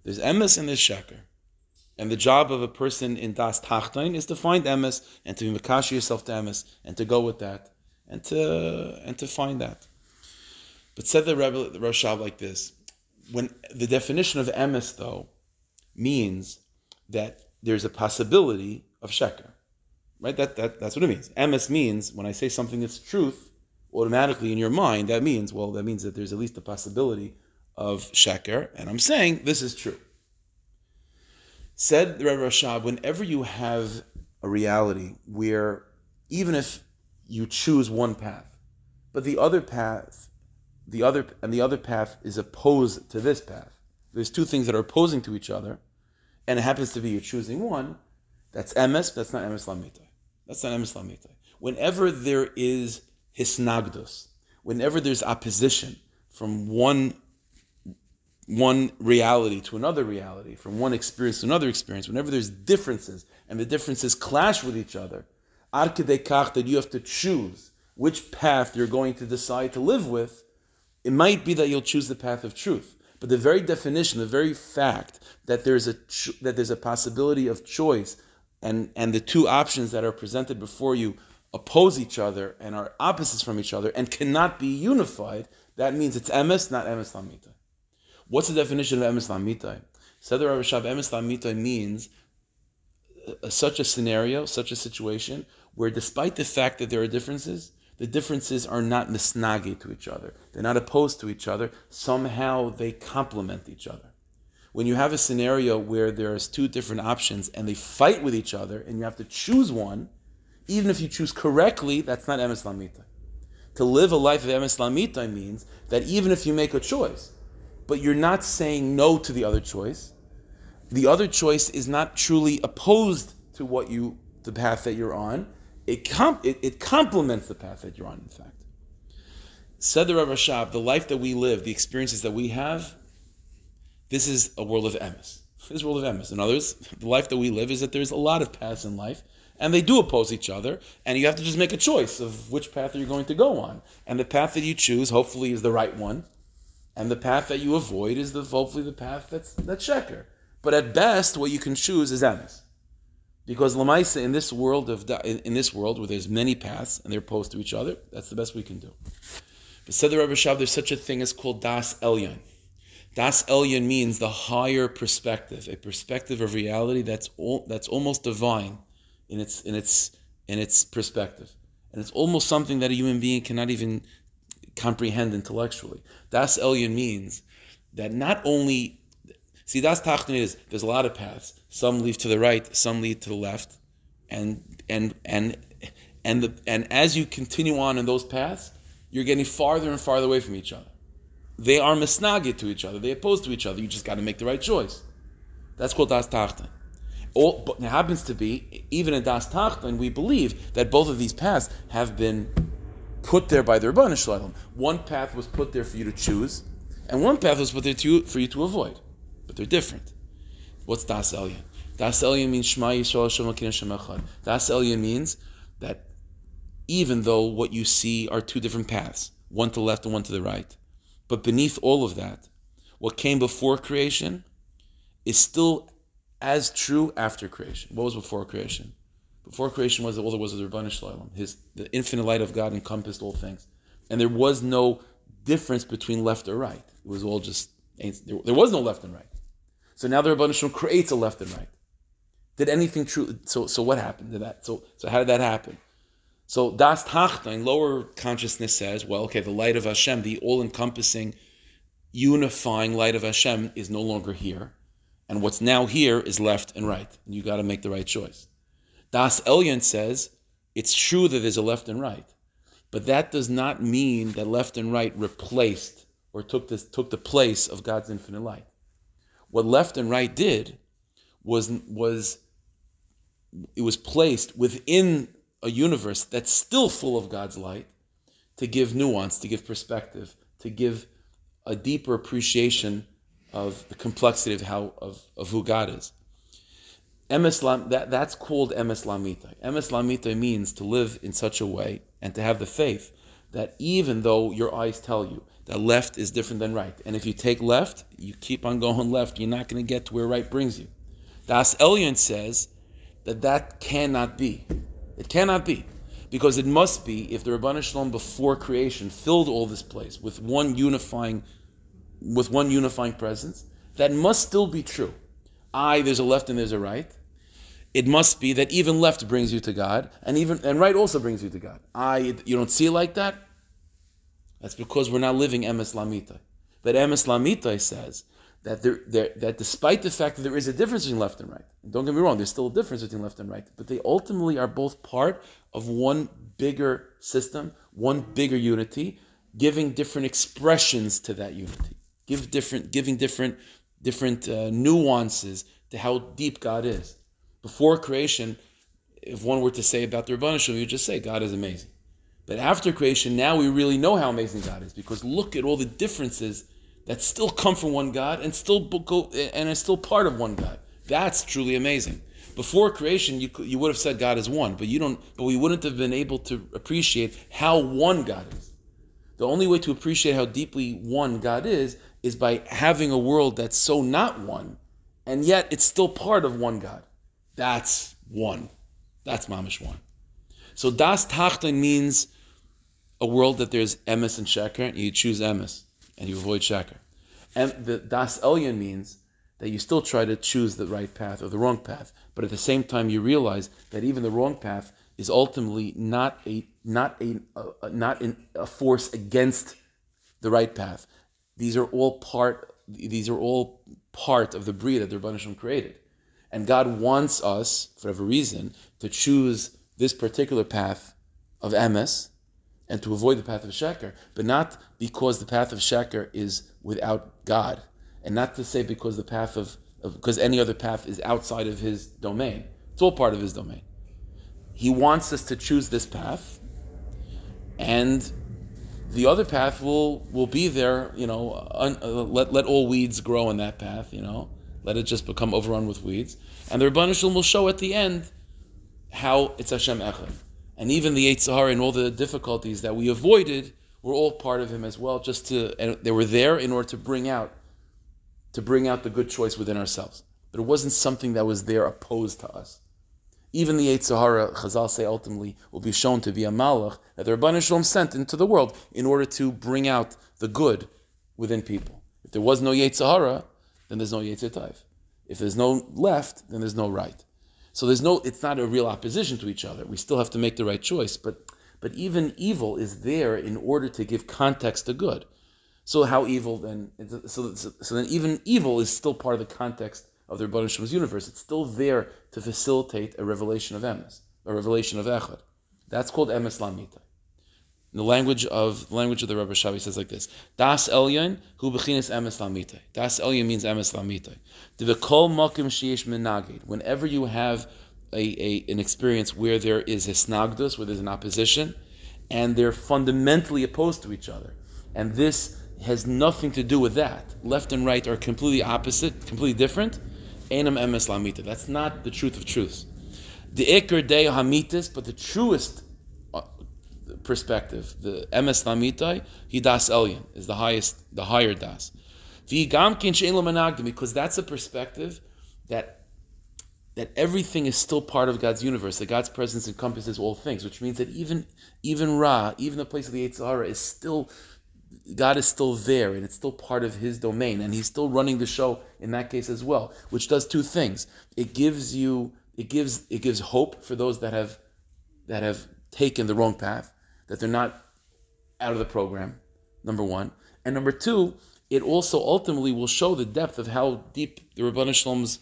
There's emes and there's sheker. And the job of a person in das tachtain is to find emes and to makash yourself to emes and to go with that and to and to find that. But said the Rebbe the Rashab like this: when the definition of emes though means that there's a possibility of sheker. Right? That, that, that's what it means. Emes means when I say something that's truth, automatically in your mind, that means, well, that means that there's at least a possibility of sheker, and I'm saying this is true. Said the Rebbe Rashab, whenever you have a reality where even if you choose one path, but the other path, the other and the other path is opposed to this path. There's two things that are opposing to each other, and it happens to be you're choosing one. That's emes, that's not emes lamita. That's not emes lamita. Whenever there is hisnagdus, whenever there's opposition from one one reality to another reality, from one experience to another experience, whenever there's differences and the differences clash with each other, arkadekach that you have to choose which path you're going to decide to live with, it might be that you'll choose the path of truth. But the very definition, the very fact that there's a that there's a possibility of choice and, and the two options that are presented before you oppose each other and are opposites from each other and cannot be unified, that means it's emes, not emes lamita. What's the definition of emes lamitai? Said the Seder Rashab emes lamita means uh, such a scenario, such a situation, where despite the fact that there are differences, the differences are not misnagi to each other. They're not opposed to each other. Somehow they complement each other when you have a scenario where there's two different options and they fight with each other and you have to choose one, even if you choose correctly, that's not emes lamita. To live a life of emes lamita means that even if you make a choice, but you're not saying no to the other choice, the other choice is not truly opposed to what you, the path that you're on. It, com- it, it complements the path that you're on, in fact. Said the Rav Rashab, the life that we live, the experiences that we have, this is a world of emes. This world of emes. In others, the life that we live is that there's a lot of paths in life, and they do oppose each other, and you have to just make a choice of which path are you're going to go on. And the path that you choose, hopefully, is the right one. And the path that you avoid is the hopefully the path that's that's sheker. But at best, what you can choose is emes, because lamaisa in this world of in this world where there's many paths and they're opposed to each other, that's the best we can do. But said the Rebbe Shav, there's such a thing as called das elyon. Das elyon means the higher perspective, a perspective of reality that's all, that's almost divine in its in its in its perspective, and it's almost something that a human being cannot even comprehend intellectually. Das Elyon means that not only see das Tachton is there's a lot of paths. Some lead to the right, some lead to the left, and and and and the and as you continue on in those paths, you're getting farther and farther away from each other. They are misnagit to each other. They oppose to each other. You just got to make the right choice. That's called das Tachton. All, but it happens to be even in das Tachton, we believe that both of these paths have been put there by the Rabban Shalom. One path was put there for you to choose, and one path was put there to, for you to avoid. But they're different. What's Das Elyon? Das Elyon means Shema Yisrael Hashem Hashem Echad. Das Elyon means that even though what you see are two different paths, one to the left and one to the right, but beneath all of that, what came before creation is still as true after creation. What was before creation? Before creation was all there was the Rabbanu Shalom. His the infinite light of God encompassed all things, and there was no difference between left or right. It was all just there, was no left and right. So now the Rabbanu Shalom creates a left and right. Did anything true? So so what happened to that? So so how did that happen? So Das Tachta lower consciousness says, well, okay, the light of Hashem, the all-encompassing, unifying light of Hashem, is no longer here, and what's now here is left and right, and you got to make the right choice. Das Elyon says it's true that there's a left and right, but that does not mean that left and right replaced or took this took the place of God's infinite light. What left and right did was was it was placed within a universe that's still full of God's light to give nuance, to give perspective, to give a deeper appreciation of the complexity of how of, of who God is. Emes that, that's called emes lamita. Means to live in such a way and to have the faith that even though your eyes tell you that left is different than right, and if you take left, you keep on going left, you're not going to get to where right brings you. Das Elyon says that that cannot be. It cannot be. Because it must be if the Rabbanu Shalom before creation filled all this place with one unifying, with one unifying presence, that must still be true. I, there's a left and there's a right. It must be that even left brings you to God, and even and right also brings you to God. I, you don't see it like that. That's because we're not living emes lamita. But emes lamita says that there, there, that despite the fact that there is a difference between left and right, and don't get me wrong, there's still a difference between left and right, but they ultimately are both part of one bigger system, one bigger unity, giving different expressions to that unity, give different, giving different different uh, nuances to how deep God is. Before creation, if one were to say about the Rabbanah Shalom, you just say God is amazing. But after creation, now we really know how amazing God is because look at all the differences that still come from one God and still go and are still part of one God. That's truly amazing. Before creation, you you would have said God is one, but you don't. But we wouldn't have been able to appreciate how one God is. The only way to appreciate how deeply one God is is by having a world that's so not one, and yet it's still part of one God. That's one. That's mamish one. So das tachton means a world that there's emes and sheker, and you choose emes and you avoid sheker. And the das elyon means that you still try to choose the right path or the wrong path, but at the same time you realize that even the wrong path is ultimately not a not a, a not in, a force against the right path. These are all part. These are all part of the breed that the Rebbeinu created, and God wants us, for whatever reason, to choose this particular path of emes and to avoid the path of sheker, but not because the path of sheker is without God, and not to say because the path of, of because any other path is outside of His domain. It's all part of His domain. He wants us to choose this path, and the other path will will be there. You know, un, uh, let let all weeds grow in that path. You know, let it just become overrun with weeds, and the Rebbeinu will show at the end how it's Hashem Echad, and even the Yetzer Hara and all the difficulties that we avoided were all part of him as well. Just to, and they were there in order to bring out, to bring out the good choice within ourselves. But it wasn't something that was there opposed to us. Even the Yetzer Hara, Chazal say ultimately, will be shown to be a malach that the Rabban Shalom sent into the world in order to bring out the good within people. If there was no Yetzer Hara, then there's no Yetzer Taiv. If there's no left, then there's no right. So there's no, it's not a real opposition to each other. We still have to make the right choice, but but even evil is there in order to give context to good. So how evil then? So, so, so then even evil is still part of the context of the Rebbeinu Shem's universe. It's still there to facilitate a revelation of emes, a revelation of echad. That's called emes lamita. In the language of the language of the Rebbe Shavi says like this: Das elyon hu bechinas emes lamita. Das elyon means emes lamita. The kol makim sheyesh menagid. Whenever you have a, a, an experience where there is a hisnagdus, where there's an opposition, and they're fundamentally opposed to each other. And this has nothing to do with that. Left and right are completely opposite, completely different. Enam emes lamita. That's not the truth of truths. The ikr de hamitis, but the truest uh, perspective, the emes lamitai, he das elyon is the highest, the higher das. Because that's a perspective that that everything is still part of God's universe, that God's presence encompasses all things, which means that even even Ra, even the place of the Yetzer Hara, is still God is still there and it's still part of his domain and he's still running the show in that case as well, which does two things. It gives you it gives it gives hope for those that have that have taken the wrong path, that they're not out of the program, number one. And number two, it also ultimately will show the depth of how deep the Rabbanah Shalom's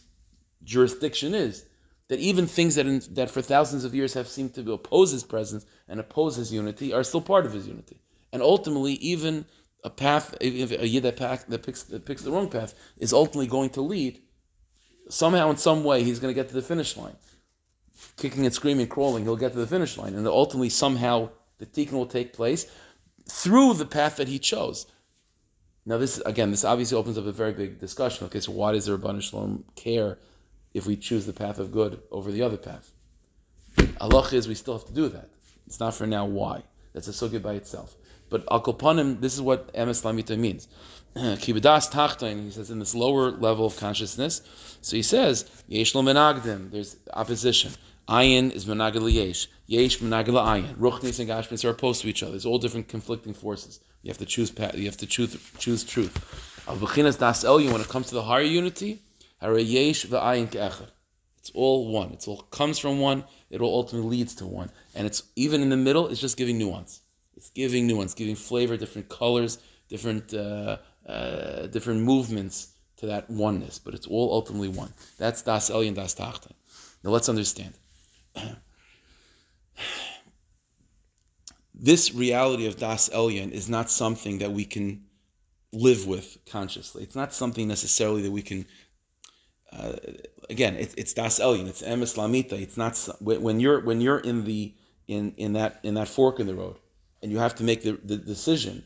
jurisdiction is. That even things that, in, that for thousands of years have seemed to oppose his presence and oppose his unity are still part of his unity. And ultimately, even a path, a yid that, path, that, picks, that picks the wrong path, is ultimately going to lead, somehow, in some way, he's going to get to the finish line. Kicking and screaming, crawling, he'll get to the finish line. And ultimately, somehow, the tikkun will take place through the path that he chose. Now, this again, this obviously opens up a very big discussion. Okay, so why does the Rabban Shalom care if we choose the path of good over the other path. Allah is we still have to do that. It's not for now why. That's a sugya by itself. But al kopanim, this is what emes lamita means. Kibadas tachtain, he says in this lower level of consciousness. So he says, yesh lo menagdim, there's opposition. Ayin is menagel yesh. Yesh menagel ayin. Ruchnis and gashmis are opposed to each other. There's all different conflicting forces. You have to choose. You have to choose choose truth. Al das elyon. When it comes to the higher unity, it's all one. It's all comes from one. It all ultimately leads to one. And it's even in the middle. It's just giving nuance. Giving nuance, giving flavor, different colors, different uh, uh, different movements to that oneness. But it's all ultimately one. That's das elyon, das tachta. Now let's understand. this reality of das elyon is not something that we can live with consciously. It's not something necessarily that we can uh, again, it, it's das elyon, it's emes lamita. It's not when you're when you're in the in in that in that fork in the road, and you have to make the, the decision.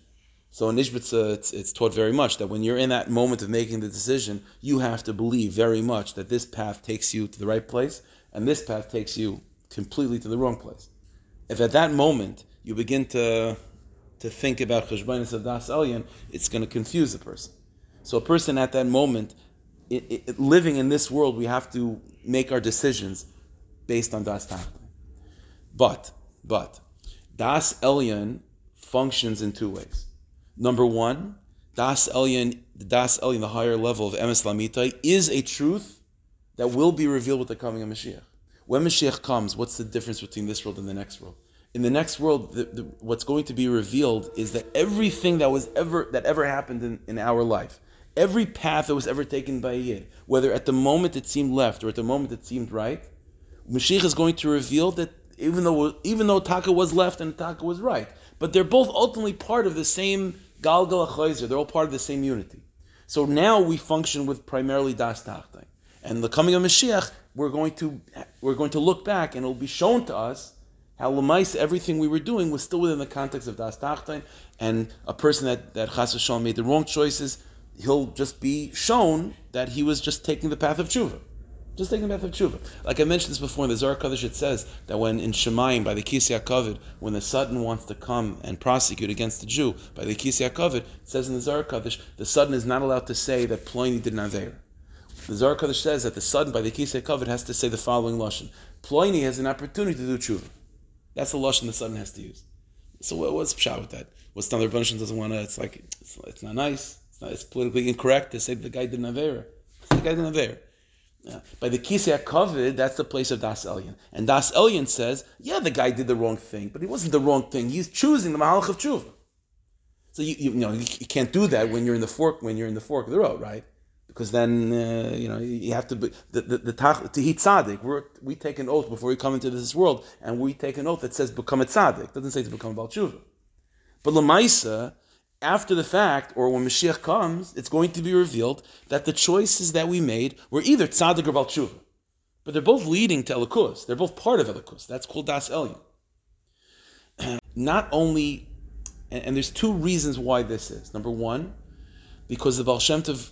So in Ishbitza, it's, it's taught very much that when you're in that moment of making the decision, you have to believe very much that this path takes you to the right place, and this path takes you completely to the wrong place. If at that moment you begin to to think about cheshbonis of das elyon, it's going to confuse the person. So a person at that moment it, it, living in this world, we have to make our decisions based on Das Tachton. But, but, Das Elyon functions in two ways. Number one, Das Elyon, the Das Elyon, the higher level of Emes Lamitai, is a truth that will be revealed with the coming of Mashiach. When Mashiach comes, what's the difference between this world and the next world? In the next world, the, the, what's going to be revealed is that everything that was ever that ever happened in, in our life, every path that was ever taken by a Yid, whether at the moment it seemed left or at the moment it seemed right, Mashiach is going to reveal that even though even though Taka was left and Taka was right, but they're both ultimately part of the same Galgal Achayzer. They're all part of the same unity. So now we function with primarily Das Tachtai. And the coming of Mashiach, we're going to we're going to look back and it'll be shown to us how Lamais, everything we were doing was still within the context of Das Tachtain, and a person that, that Chas made the wrong choices he'll just be shown that he was just taking the path of tshuva. Just taking the path of tshuva. Like I mentioned this before in the Zohar Kodesh, it says that when in Shemayim, by the Kisya Kovid, when the Satan wants to come and prosecute against the Jew, by the Kisya Kovid, it says in the Zohar Kodesh, the Satan is not allowed to say that Ploni did not there. The Zohar Kodesh says that the Satan, by the Kisya Kovid, has to say the following Lashon. Ploni has an opportunity to do tshuva. That's the Lashon the Satan has to use. So what's pshat with that? What's Standard Bunchen doesn't want to, it's like, it's, it's, not nice. It's, not, it's politically incorrect to say the guy did not there. The guy did not there. Yeah. By the Kisei HaKavod, that's the place of Das Elyon. And Das Elyon says, yeah, the guy did the wrong thing, but it wasn't the wrong thing. He's choosing the Mahalach of Tshuva. So you, you, you, know you, can't do that when you're in the fork when you're in the fork of the road, right? Because then uh, you know you have to be the the, the tahit tzaddik. We we take an oath before we come into this world, and we take an oath that says become a tzaddik. It doesn't say to become a balshuva. But lamaisa, after the fact, or when Mashiach comes, it's going to be revealed that the choices that we made were either tzaddik or balshuva. But they're both leading to elikus. They're both part of elikus. That's called das elyon. Not only, and, and, there's two reasons why this is. Number one, because the Baal Shem Tov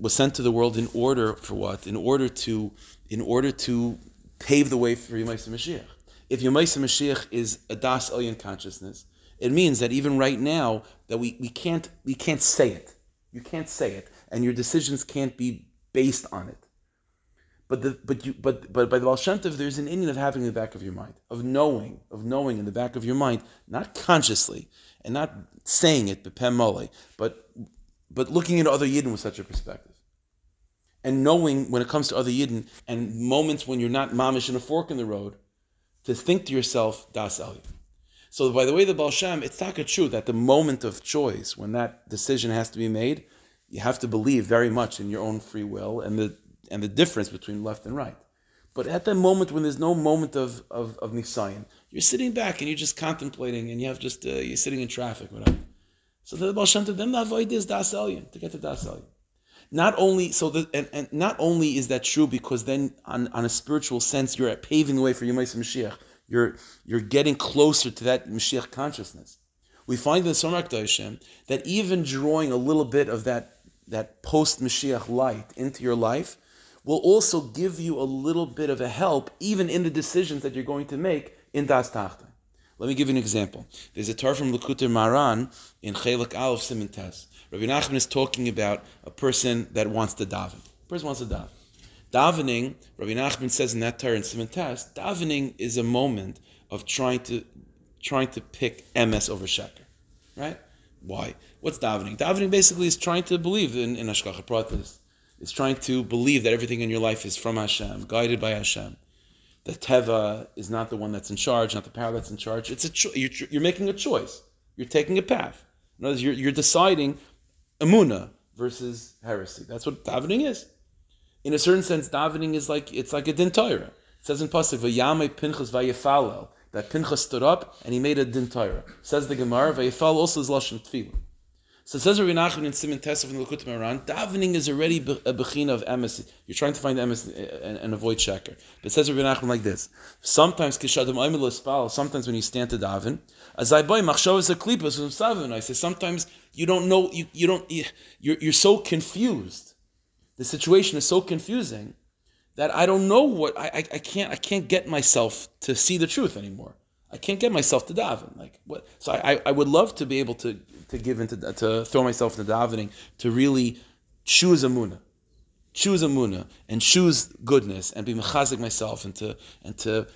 was sent to the world in order for what? In order to, in order to pave the way for Yemaisa Mashiach. If Yemaisa Mashiach is a das elyon consciousness, it means that even right now that we, we can't we can't say it. You can't say it, and your decisions can't be based on it. But the but you but but by the Baal Shem Tov, there's an inyan of having in the back of your mind, of knowing, of knowing in the back of your mind, not consciously and not saying it, bepem mole, but but looking at other Yidden with such a perspective. And knowing when it comes to other Yidden and moments when you're not mamish in a fork in the road, to think to yourself, Das Elyon. So by the way, the Baal Shem, it's not true that the moment of choice, when that decision has to be made, you have to believe very much in your own free will and the and the difference between left and right. But at that moment when there's no moment of of, of nisayan, you're sitting back and you're just contemplating, and you have just uh, you're sitting in traffic, whatever. So the Baal Shem, then the avoid is das elyon to get to das elyon. Not only so the and, and not only is that true because then on, on a spiritual sense you're paving the way for Yemais Mashiach you're, you're getting closer to that Mashiach consciousness. We find in the Somak Hashem that even drawing a little bit of that, that post Mashiach light into your life will also give you a little bit of a help, even in the decisions that you're going to make in Das Tachta. Let me give you an example. There's a tar from Likutei Moharan in Chelik Aleph Siman Tes. Rabbi Nachman is talking about a person that wants to daven. A person wants to daven. Davening, Rabbi Nachman says in that Torah in Siman Tes, davening is a moment of trying to trying to pick emes over Sheker. Right? Why? What's davening? Davening basically is trying to believe in, in Hashgacha Pratis. It's trying to believe that everything in your life is from Hashem, guided by Hashem. The Teva is not the one that's in charge, not the power that's in charge. It's a cho- you're, you're making a choice. You're taking a path. In other words, you're, you're deciding Amuna versus heresy. That's what davening is in a certain sense, davening is like it's like a din Torah. It says in pasuk vayame Pinchas vayefalel that Pinchas stood up and he made a din Torah. Says the Gemara vayefal also is lashon tefillah. So it says Rabbi Nachman in Siman Tesef in the Moharan, davening is already a bechina of emes. You're trying to find emes and, and, avoid sheker. But says Rabbi Nachman like this: Sometimes kishadim espal. Sometimes when you stand to daven, as I buy machshavas a klipas. I say sometimes you don't know you, you don't you're, you're so confused the situation is so confusing that I don't know what I, I, I, can't I can't get myself to see the truth anymore. I can't get myself to daven. Like what? So I, I would love to be able to to give into to throw myself into davening to really choose a muna, choose a muna, and choose goodness, and be mechazik myself, and to and to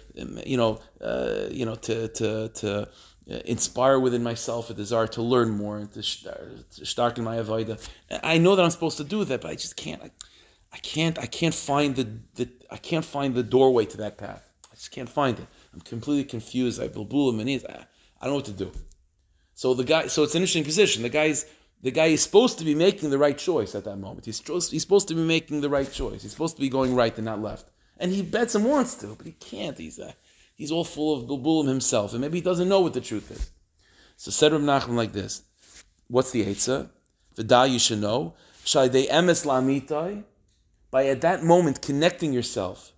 you know uh, you know to to to inspire within myself a desire to learn more and to start in my avoida. I know that I'm supposed to do that, but I just can't. I, I can't. I can't find the, the I can't find the doorway to that path. I just can't find it. I'm completely confused. I bulbul manis. I, I don't know what to do. So the guy. So it's an interesting position. The guy's the guy is supposed to be making the right choice at that moment. He's he's supposed to be making the right choice. He's supposed to be going right and not left. And he bets and wants to, but he can't. He's uh, he's all full of bulbulim himself, and maybe he doesn't know what the truth is. So said Reb Nachman like this: What's the Eitzah? V'da you should know. Shaydei emes lamitai. By at that moment connecting yourself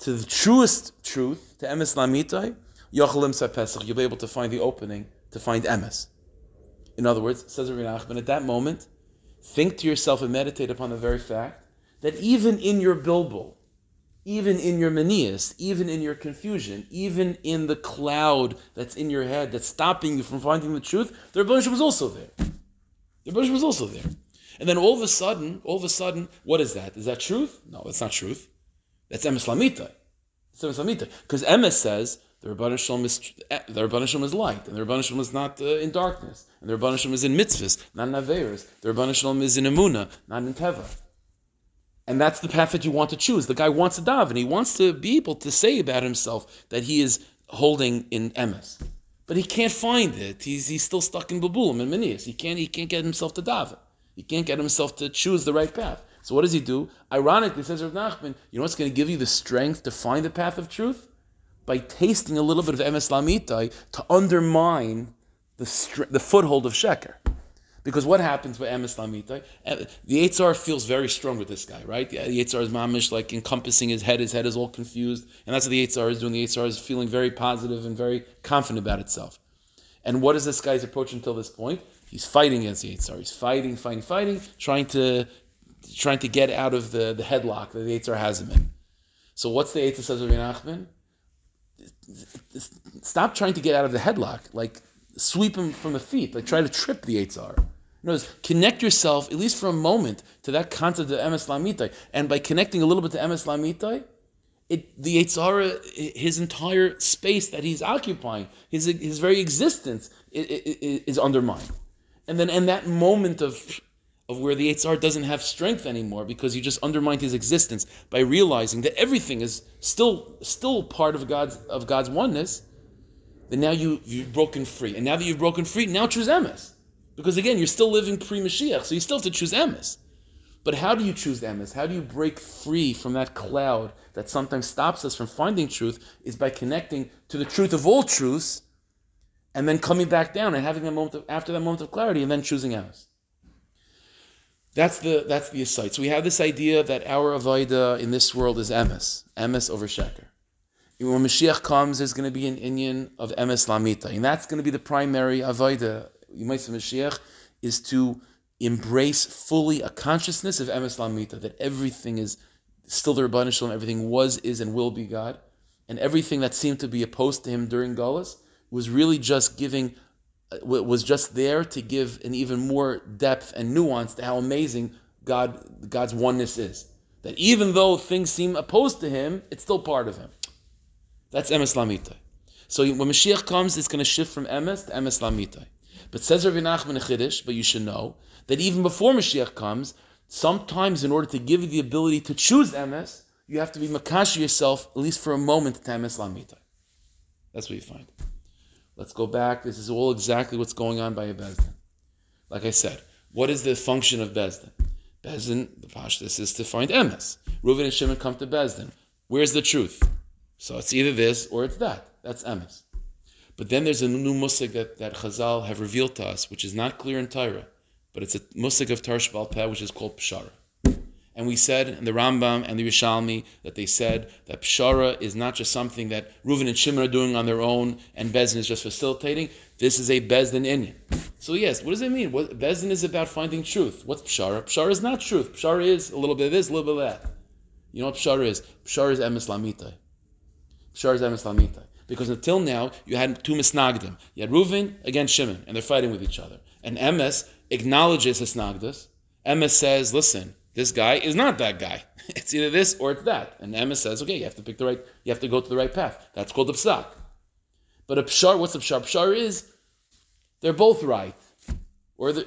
to the truest truth, to emes lamitai, yochalim pesach, you'll be able to find the opening to find emes. In other words, says Reb Nachman, at that moment, think to yourself and meditate upon the very fact that even in your bilbul, even in your manias, even in your confusion, even in the cloud that's in your head that's stopping you from finding the truth, the Rebbeinu was also there. The Rebbeinu was also there. And then all of a sudden, all of a sudden, what is that? Is that truth? No, that's not truth. That's emes lamita. It's emes lamita. Because emes says the Rebbeinu is Shalom is light, and the Rebbeinu is not uh, in darkness, and the Rebbeinu is in mitzvahs, not in averas. The Rebbeinu is in emuna, not in teva. And that's the path that you want to choose. The guy wants to daven. He wants to be able to say about himself that he is holding in emes. But he can't find it. He's, he's still stuck in babulim and manias. He can't, he can't get himself to daven. He can't get himself to choose the right path. So what does he do? Ironically, says Rav Nachman, you know what's going to give you the strength to find the path of truth? By tasting a little bit of emes lamitai to undermine the, the foothold of sheker. Because what happens with Emes Lamita? Eh, the Yitzhar feels very strong with this guy, right? The Yitzhar is mamish, like encompassing his head. His head is all confused. And that's what the Yitzhar is doing. The Yitzhar is feeling very positive and very confident about itself. And what is this guy's approach until this point? He's fighting against the Yitzhar. He's fighting, fighting, fighting, trying to trying to get out of the, the headlock that the Yitzhar has him in. So what's the Yitzhar says of Nachman? Stop trying to get out of the headlock. Like sweep him from the feet. Like try to trip the Yitzhar. Notice, connect yourself, at least for a moment, to that concept of emes lamitai. And by connecting a little bit to emes lamitai, it, the Yitzhara, his entire space that he's occupying, his, his very existence is, undermined. And then in that moment of, of where the Yitzhar doesn't have strength anymore because you just undermined his existence by realizing that everything is still still part of God's of God's oneness, then now you, you've broken free. And now that you've broken free, now choose emes. Because again, you're still living pre Mashiach, so you still have to choose emes. But how do you choose emes? How do you break free from that cloud that sometimes stops us from finding truth? Is by connecting to the truth of all truths, and then coming back down and having that moment of, after that moment of clarity, and then choosing emes. That's the that's the aside. So we have this idea that our avodah in this world is emes, emes over sheker. When Mashiach comes, there's going to be an inyan of emes lamita, and that's going to be the primary avodah Yemaisa Mashiach is to embrace fully a consciousness of Emes Lamita, that everything is still the Rabban Shalom, everything was, is, and will be God. And everything that seemed to be opposed to him during Gullus was really just giving, uh, was just there to give an even more depth and nuance to how amazing God, God's oneness is. That even though things seem opposed to him, it's still part of him. That's Emes Lamita. So when Mashiach comes, it's going to shift from Emes to Emes Lamita. But says Rabbi Nachman but you should know that even before Mashiach comes, sometimes in order to give you the ability to choose emes, you have to be makashi yourself at least for a moment to emes lamita. That's what you find. Let's go back. This is all exactly what's going on by a bezdin. Like I said, what is the function of bezdin? Bezdin, the pashtus is to find emes. Reuven and Shimon come to bezdin. Where's the truth? So it's either this or it's that. That's emes. But then there's a new musig that, that Chazal have revealed to us, which is not clear in Torah, but it's a musig of Tarsh which is called Pshara. And we said in the Rambam and the Yerushalmi that they said that Pshara is not just something that Reuven and Shimon are doing on their own and Bezdin is just facilitating. This is a Bezdin Inyan. So yes, what does it mean? What, Bezdin is about finding truth. What's Pshara? Pshara is not truth. Pshara is a little bit of this, a little bit of that. You know what Pshara is? Pshara is Emes Lamita. Pshara is Emes Lamita. Because until now, you had two misnagdim. You had Reuven against Shimon, and they're fighting with each other. And Emes acknowledges Hisnagdus. Emes says, listen, this guy is not that guy. It's either this or it's that. And Emes says, okay, you have to pick the right, you have to go to the right path. That's called the psak. But a pshar, what's a pshar? Pshar is, they're both right. Or the,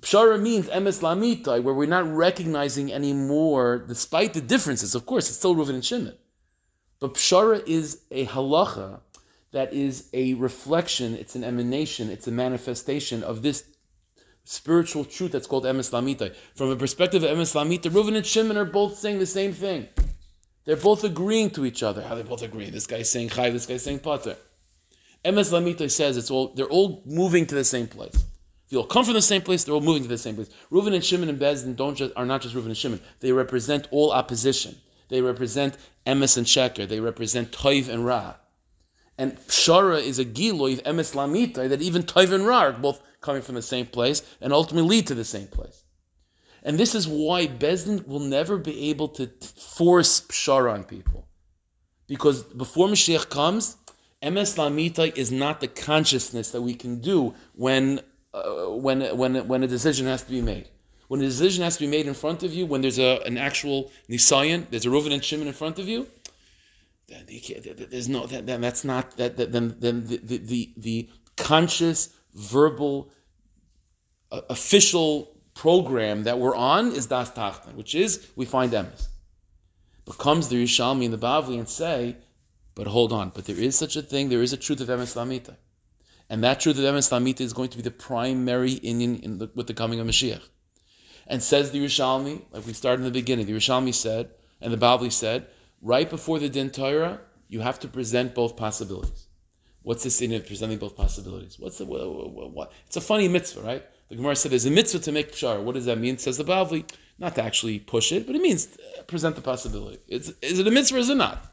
Pshara means emes lamitai, where we're not recognizing anymore, despite the differences. Of course, it's still Reuven and Shimon. But pshara is a halacha that is a reflection, it's an emanation, it's a manifestation of this spiritual truth that's called emes lamita. From a perspective of emes lamita, Reuven and Shimon are both saying the same thing. They're both agreeing to each other. How they both agree? This guy's saying chai, this guy's saying pater. Emes lamita says it's all they're all moving to the same place. They all come from the same place. They're all moving to the same place. Reuven and Shimon and Bezdin don't just are not just Reuven and Shimon. They represent all opposition. They represent emes and sheker. They represent toiv and ra. And pshara is a giloy of emes lamita that even toiv and ra are both coming from the same place and ultimately lead to the same place. And this is why Bezdin will never be able to force pshara on people. Because before Mashiach comes, emes lamita is not the consciousness that we can do when, uh, when, when, when a decision has to be made. When a decision has to be made in front of you, when there's a, an actual nisayan, there's a Reuven and Shimon in front of you, there's no that, that, that's not that, that then then the, the, the, the conscious verbal uh, official program that we're on is Das Tachton, which is we find emes. But comes the Yerushalmi and the Bavli and say, but hold on, but there is such a thing, there is a truth of emes lamita. And that truth of emes lamita is going to be the primary inyan in the, with the coming of Mashiach. And says the Yerushalmi, like we started in the beginning, the Yerushalmi said, and the Bavli said, right before the Din Torah, you have to present both possibilities. What's the sin of presenting both possibilities? What's the what, what, what? It's a funny mitzvah, right? The Gemara said there's a mitzvah to make pshar. What does that mean? Says the Bavli, not to actually push it, but it means uh, present the possibility. It's, is it a mitzvah or is it not?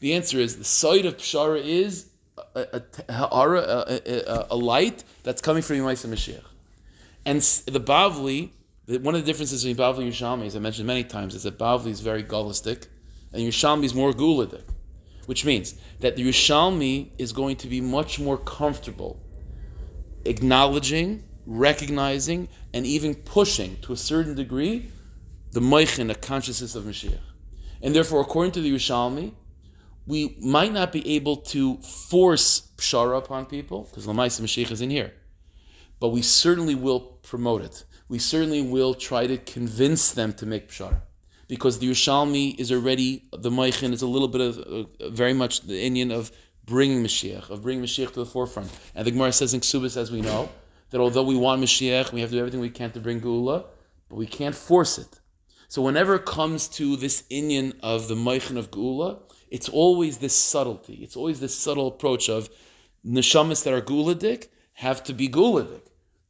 The answer is the side of pshara is a, a, a, a, light that's coming from Yemaisa Mashiach. And the Bavli, one of the differences between Bavli and Yerushalmi, as I mentioned many times, is that Bavli is very gulistic and Yerushalmi is more guladik, which means that the Yerushalmi is going to be much more comfortable acknowledging, recognizing, and even pushing to a certain degree the moichin, the consciousness of Mashiach. And therefore, according to the Yerushalmi, we might not be able to force pshara upon people, because Lamaisa Mashiach is in here, but we certainly will promote it. We certainly will try to convince them to make pshara because the Yerushalmi is already the Meichin is a little bit of uh, very much the inyan of bringing Mashiach, of bringing Mashiach to the forefront. And the Gemara says in Ksubis, as we know, that although we want Mashiach, we have to do everything we can to bring Gula, but we can't force it. So whenever it comes to this Indian of the Meichin of Gula, it's always this subtlety. It's always this subtle approach of neshamas that are Geuladik have to be Geuladik,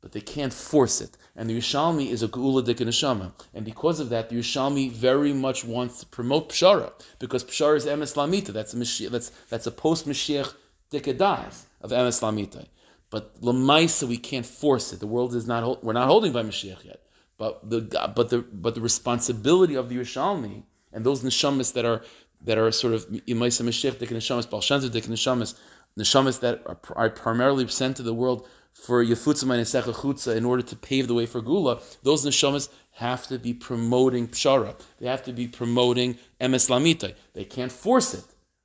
but they can't force it. And the Yerushalmi is a Geula Dik Neshama. And because of that, the Yerushalmi very much wants to promote Pshara, because Pshara is Emes Lamita. That's a, that's, that's a post Mashiach Dikadas of Emes Lamita. But Lamaisa, we can't force it. The world is not, we're not holding by Mashiach yet. But the, but the, but the responsibility of the Yerushalmi and those neshamas that are that are sort of Imaisa Mashiach Dik Neshamas, Balshanza Dik Neshamas, neshamas that are, are primarily sent to the world for Yefutza Ma'inesecha Chutza in order to pave the way for Gula, those neshamas have to be promoting Pshara. They have to be promoting Emes Lamitai. They can't force it,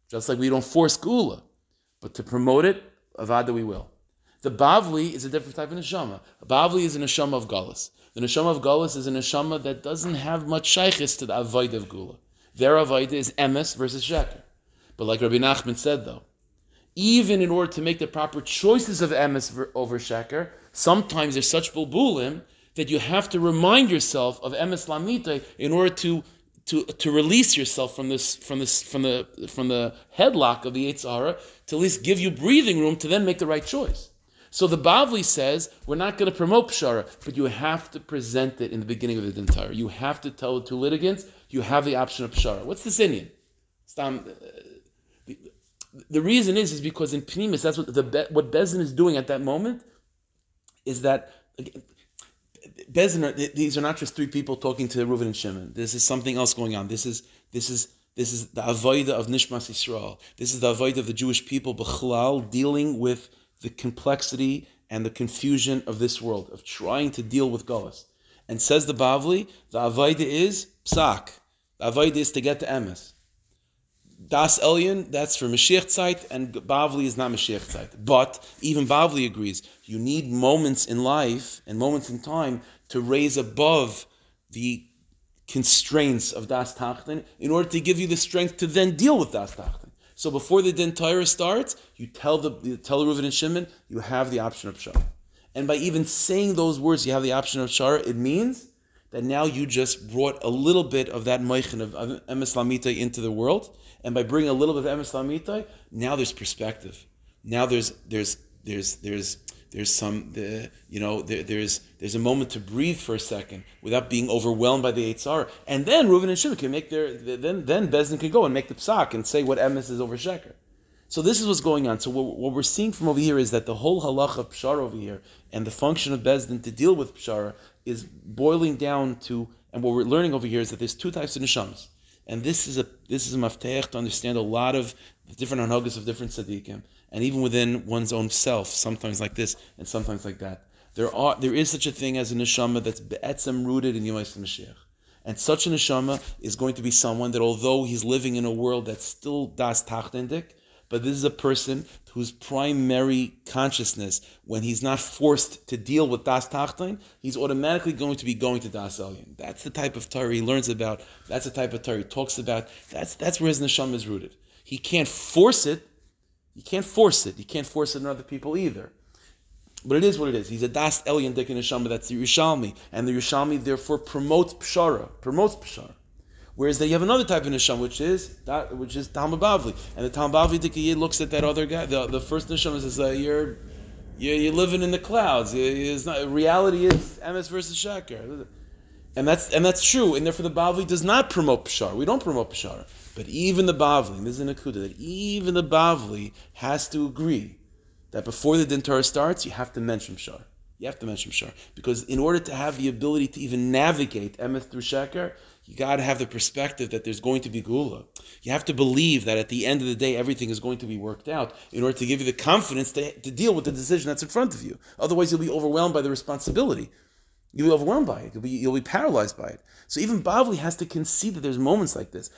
just like we don't force Gula. But to promote it, Avada we will. The Bavli is a different type of neshama. A Bavli is a neshama of Galus. The neshama of Galus is a neshama that doesn't have much shaykhis to the Avoid of Gula. Their Avoid is Emes versus Sheker. But like Rabbi Nachman said though, even in order to make the proper choices of emes over sheker, sometimes there's such bulbulim that you have to remind yourself of emes lamita in order to to, to release yourself from this from this from the from the headlock of the Eitzara to at least give you breathing room to then make the right choice. So the Bavli says we're not going to promote pshara, but you have to present it in the beginning of the entire. You have to tell the two litigants you have the option of pshara. What's this inyan? The reason is is because in Pnimis, that's what the what Bezin is doing at that moment is that Bezin. These are not just three people talking to Reuven and Shimon. This is something else going on. This is this is this is the avoida of Nishmas Yisrael. This is the avoida of the Jewish people, Bechlal, dealing with the complexity and the confusion of this world, of trying to deal with Golas. And says the Bavli, the avoida is psak. The is to get to emes. Das Elyon, that's for Mashiach Zeit, and Bavli is not Mashiach Zeit. But even Bavli agrees, you need moments in life and moments in time to raise above the constraints of Das Tachten in order to give you the strength to then deal with Das Tachten. So before the Din Torah starts, you tell the you tell Reuven and Shimon, you have the option of Shara. And by even saying those words, you have the option of Shara, it means that now you just brought a little bit of that moichin of Emes Lamita into the world, and by bringing a little bit of emes now there's perspective. Now there's there's there's there's there's some the, you know there, there's there's a moment to breathe for a second without being overwhelmed by the Eitzar. And then Reuven and Shimon can make their then then Bezdin can go and make the psak and say what emes is over sheker. So this is what's going on. So what, we're seeing from over here is that the whole halach of pshara over here and the function of Bezdin to deal with pshara is boiling down to, and what we're learning over here is that there's two types of neshamas. And this is a this is a mafteach to understand a lot of different anhagas of different tzaddikim, and even within one's own self, sometimes like this and sometimes like that. There are there is such a thing as a neshama that's be'etzem rooted in Yom Mashiach. And such a neshama is going to be someone that although he's living in a world that's still das tachtendik, but this is a person whose primary consciousness, when he's not forced to deal with Das Tachtain, he's automatically going to be going to Das Elyon. That's the type of Torah he learns about. That's the type of Torah he talks about. That's, that's where his neshama is rooted. He can't force it. You can't force it. You can't force it on other people either. But it is what it is. He's a Das Elyon Dik Neshama. That's the Yerushalmi. And the Yerushalmi therefore promotes Pshara, promotes Pshara. Whereas they have another type of neshama, which is that, which is Talmud Bavli, and the Talmud Bavli Dikiyeh looks at that other guy. The, the first neshama says, uh, "You're, you're living in the clouds. It's not reality is Emes versus Shaker." And that's and that's true. And therefore, the Bavli does not promote Pshar. We don't promote Pshar. But even the Bavli, this is an akuda, that even the Bavli has to agree that before the Din starts, you have to mention Pshar. You have to mention Pshar. Because in order to have the ability to even navigate Emes through Sheker, you got to have the perspective that there's going to be gula. You have to believe that at the end of the day, everything is going to be worked out in order to give you the confidence to, to deal with the decision that's in front of you. Otherwise, you'll be overwhelmed by the responsibility. You'll be overwhelmed by it. You'll be, you'll be paralyzed by it. So even Bavli has to concede that there's moments like this.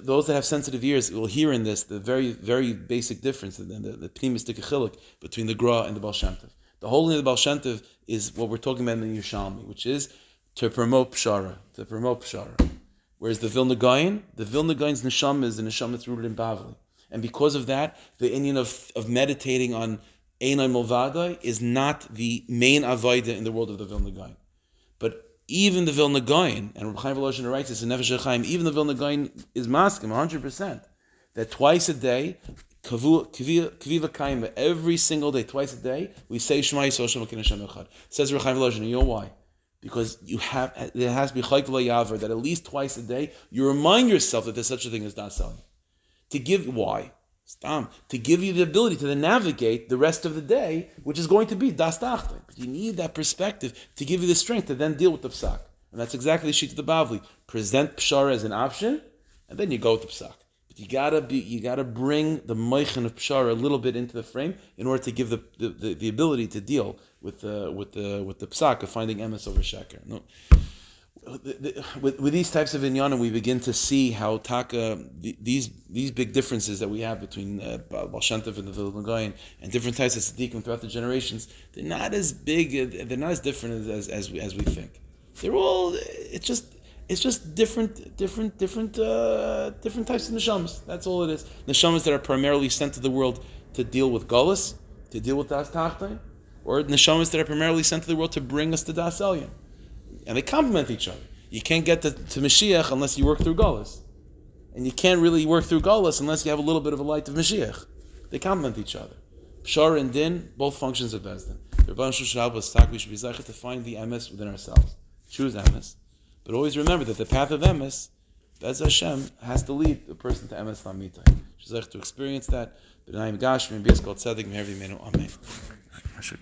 Those that have sensitive ears will hear in this the very, very basic difference, and the, the pnimistic between the Gra and the Baal. The whole of the Baal is what we're talking about in the Yerushalmi, which is to promote pshara, to promote pshara. Whereas the Vilna Gaon, the Vilna Gaon's neshama is the neshama that's rooted in Bavli. And because of that, the inyan of, of meditating on Einai Mulvada is not the main Avaida in the world of the Vilna Gaon. But even the Vilna Gaon, and Rabbi Chaim Volozhin writes this in Nefesh Chaim, even the Vilna Gaon is maskim 100%, that twice a day, Kaviva Kaima, every single day, twice a day, we say Shema Yisrael Shem Echad. Says Rabbi Chaim Volozhin, you know why? Because you have there has to be yaver that at least twice a day you remind yourself that there's such a thing as selling. To give why? Stam, to give you the ability to then navigate the rest of the day, which is going to be das But you need that perspective to give you the strength to then deal with the psak. And that's exactly the sheet of the Bavli. Present pshara as an option, and then you go with the psak. You gotta be you gotta bring the moichin of pshara a little bit into the frame in order to give the, the, the, the ability to deal with the with the with the psak of finding emes over sheker. No. With, with these types of inyanim, we begin to see how taka these these big differences that we have between uh, and the Vilna Gaon and different types of tzaddikim throughout the generations. They're not as big. Uh, they're not as different as as we, as we think. They're all. It's just it's just different, different, different, uh, different types of neshamas. That's all it is. Neshamas that are primarily sent to the world to deal with gullus, to deal with das tachtain, or neshamas that are primarily sent to the world to bring us to Das Elyon. And they complement each other. You can't get to, to Mashiach unless you work through Golas. And you can't really work through Golas unless you have a little bit of a light of Mashiach. They complement each other. Pshar and Din, both functions of Bezdin. The Rabban Shushabas we should be to find the emes within ourselves. Choose emes. But always remember that the path of emes, Bez Hashem, has to lead the person to emes lamita. Should to experience that. B'nayim Gashmi, B'yas Kol Tzedek, Mehervi Menu. Amen. I should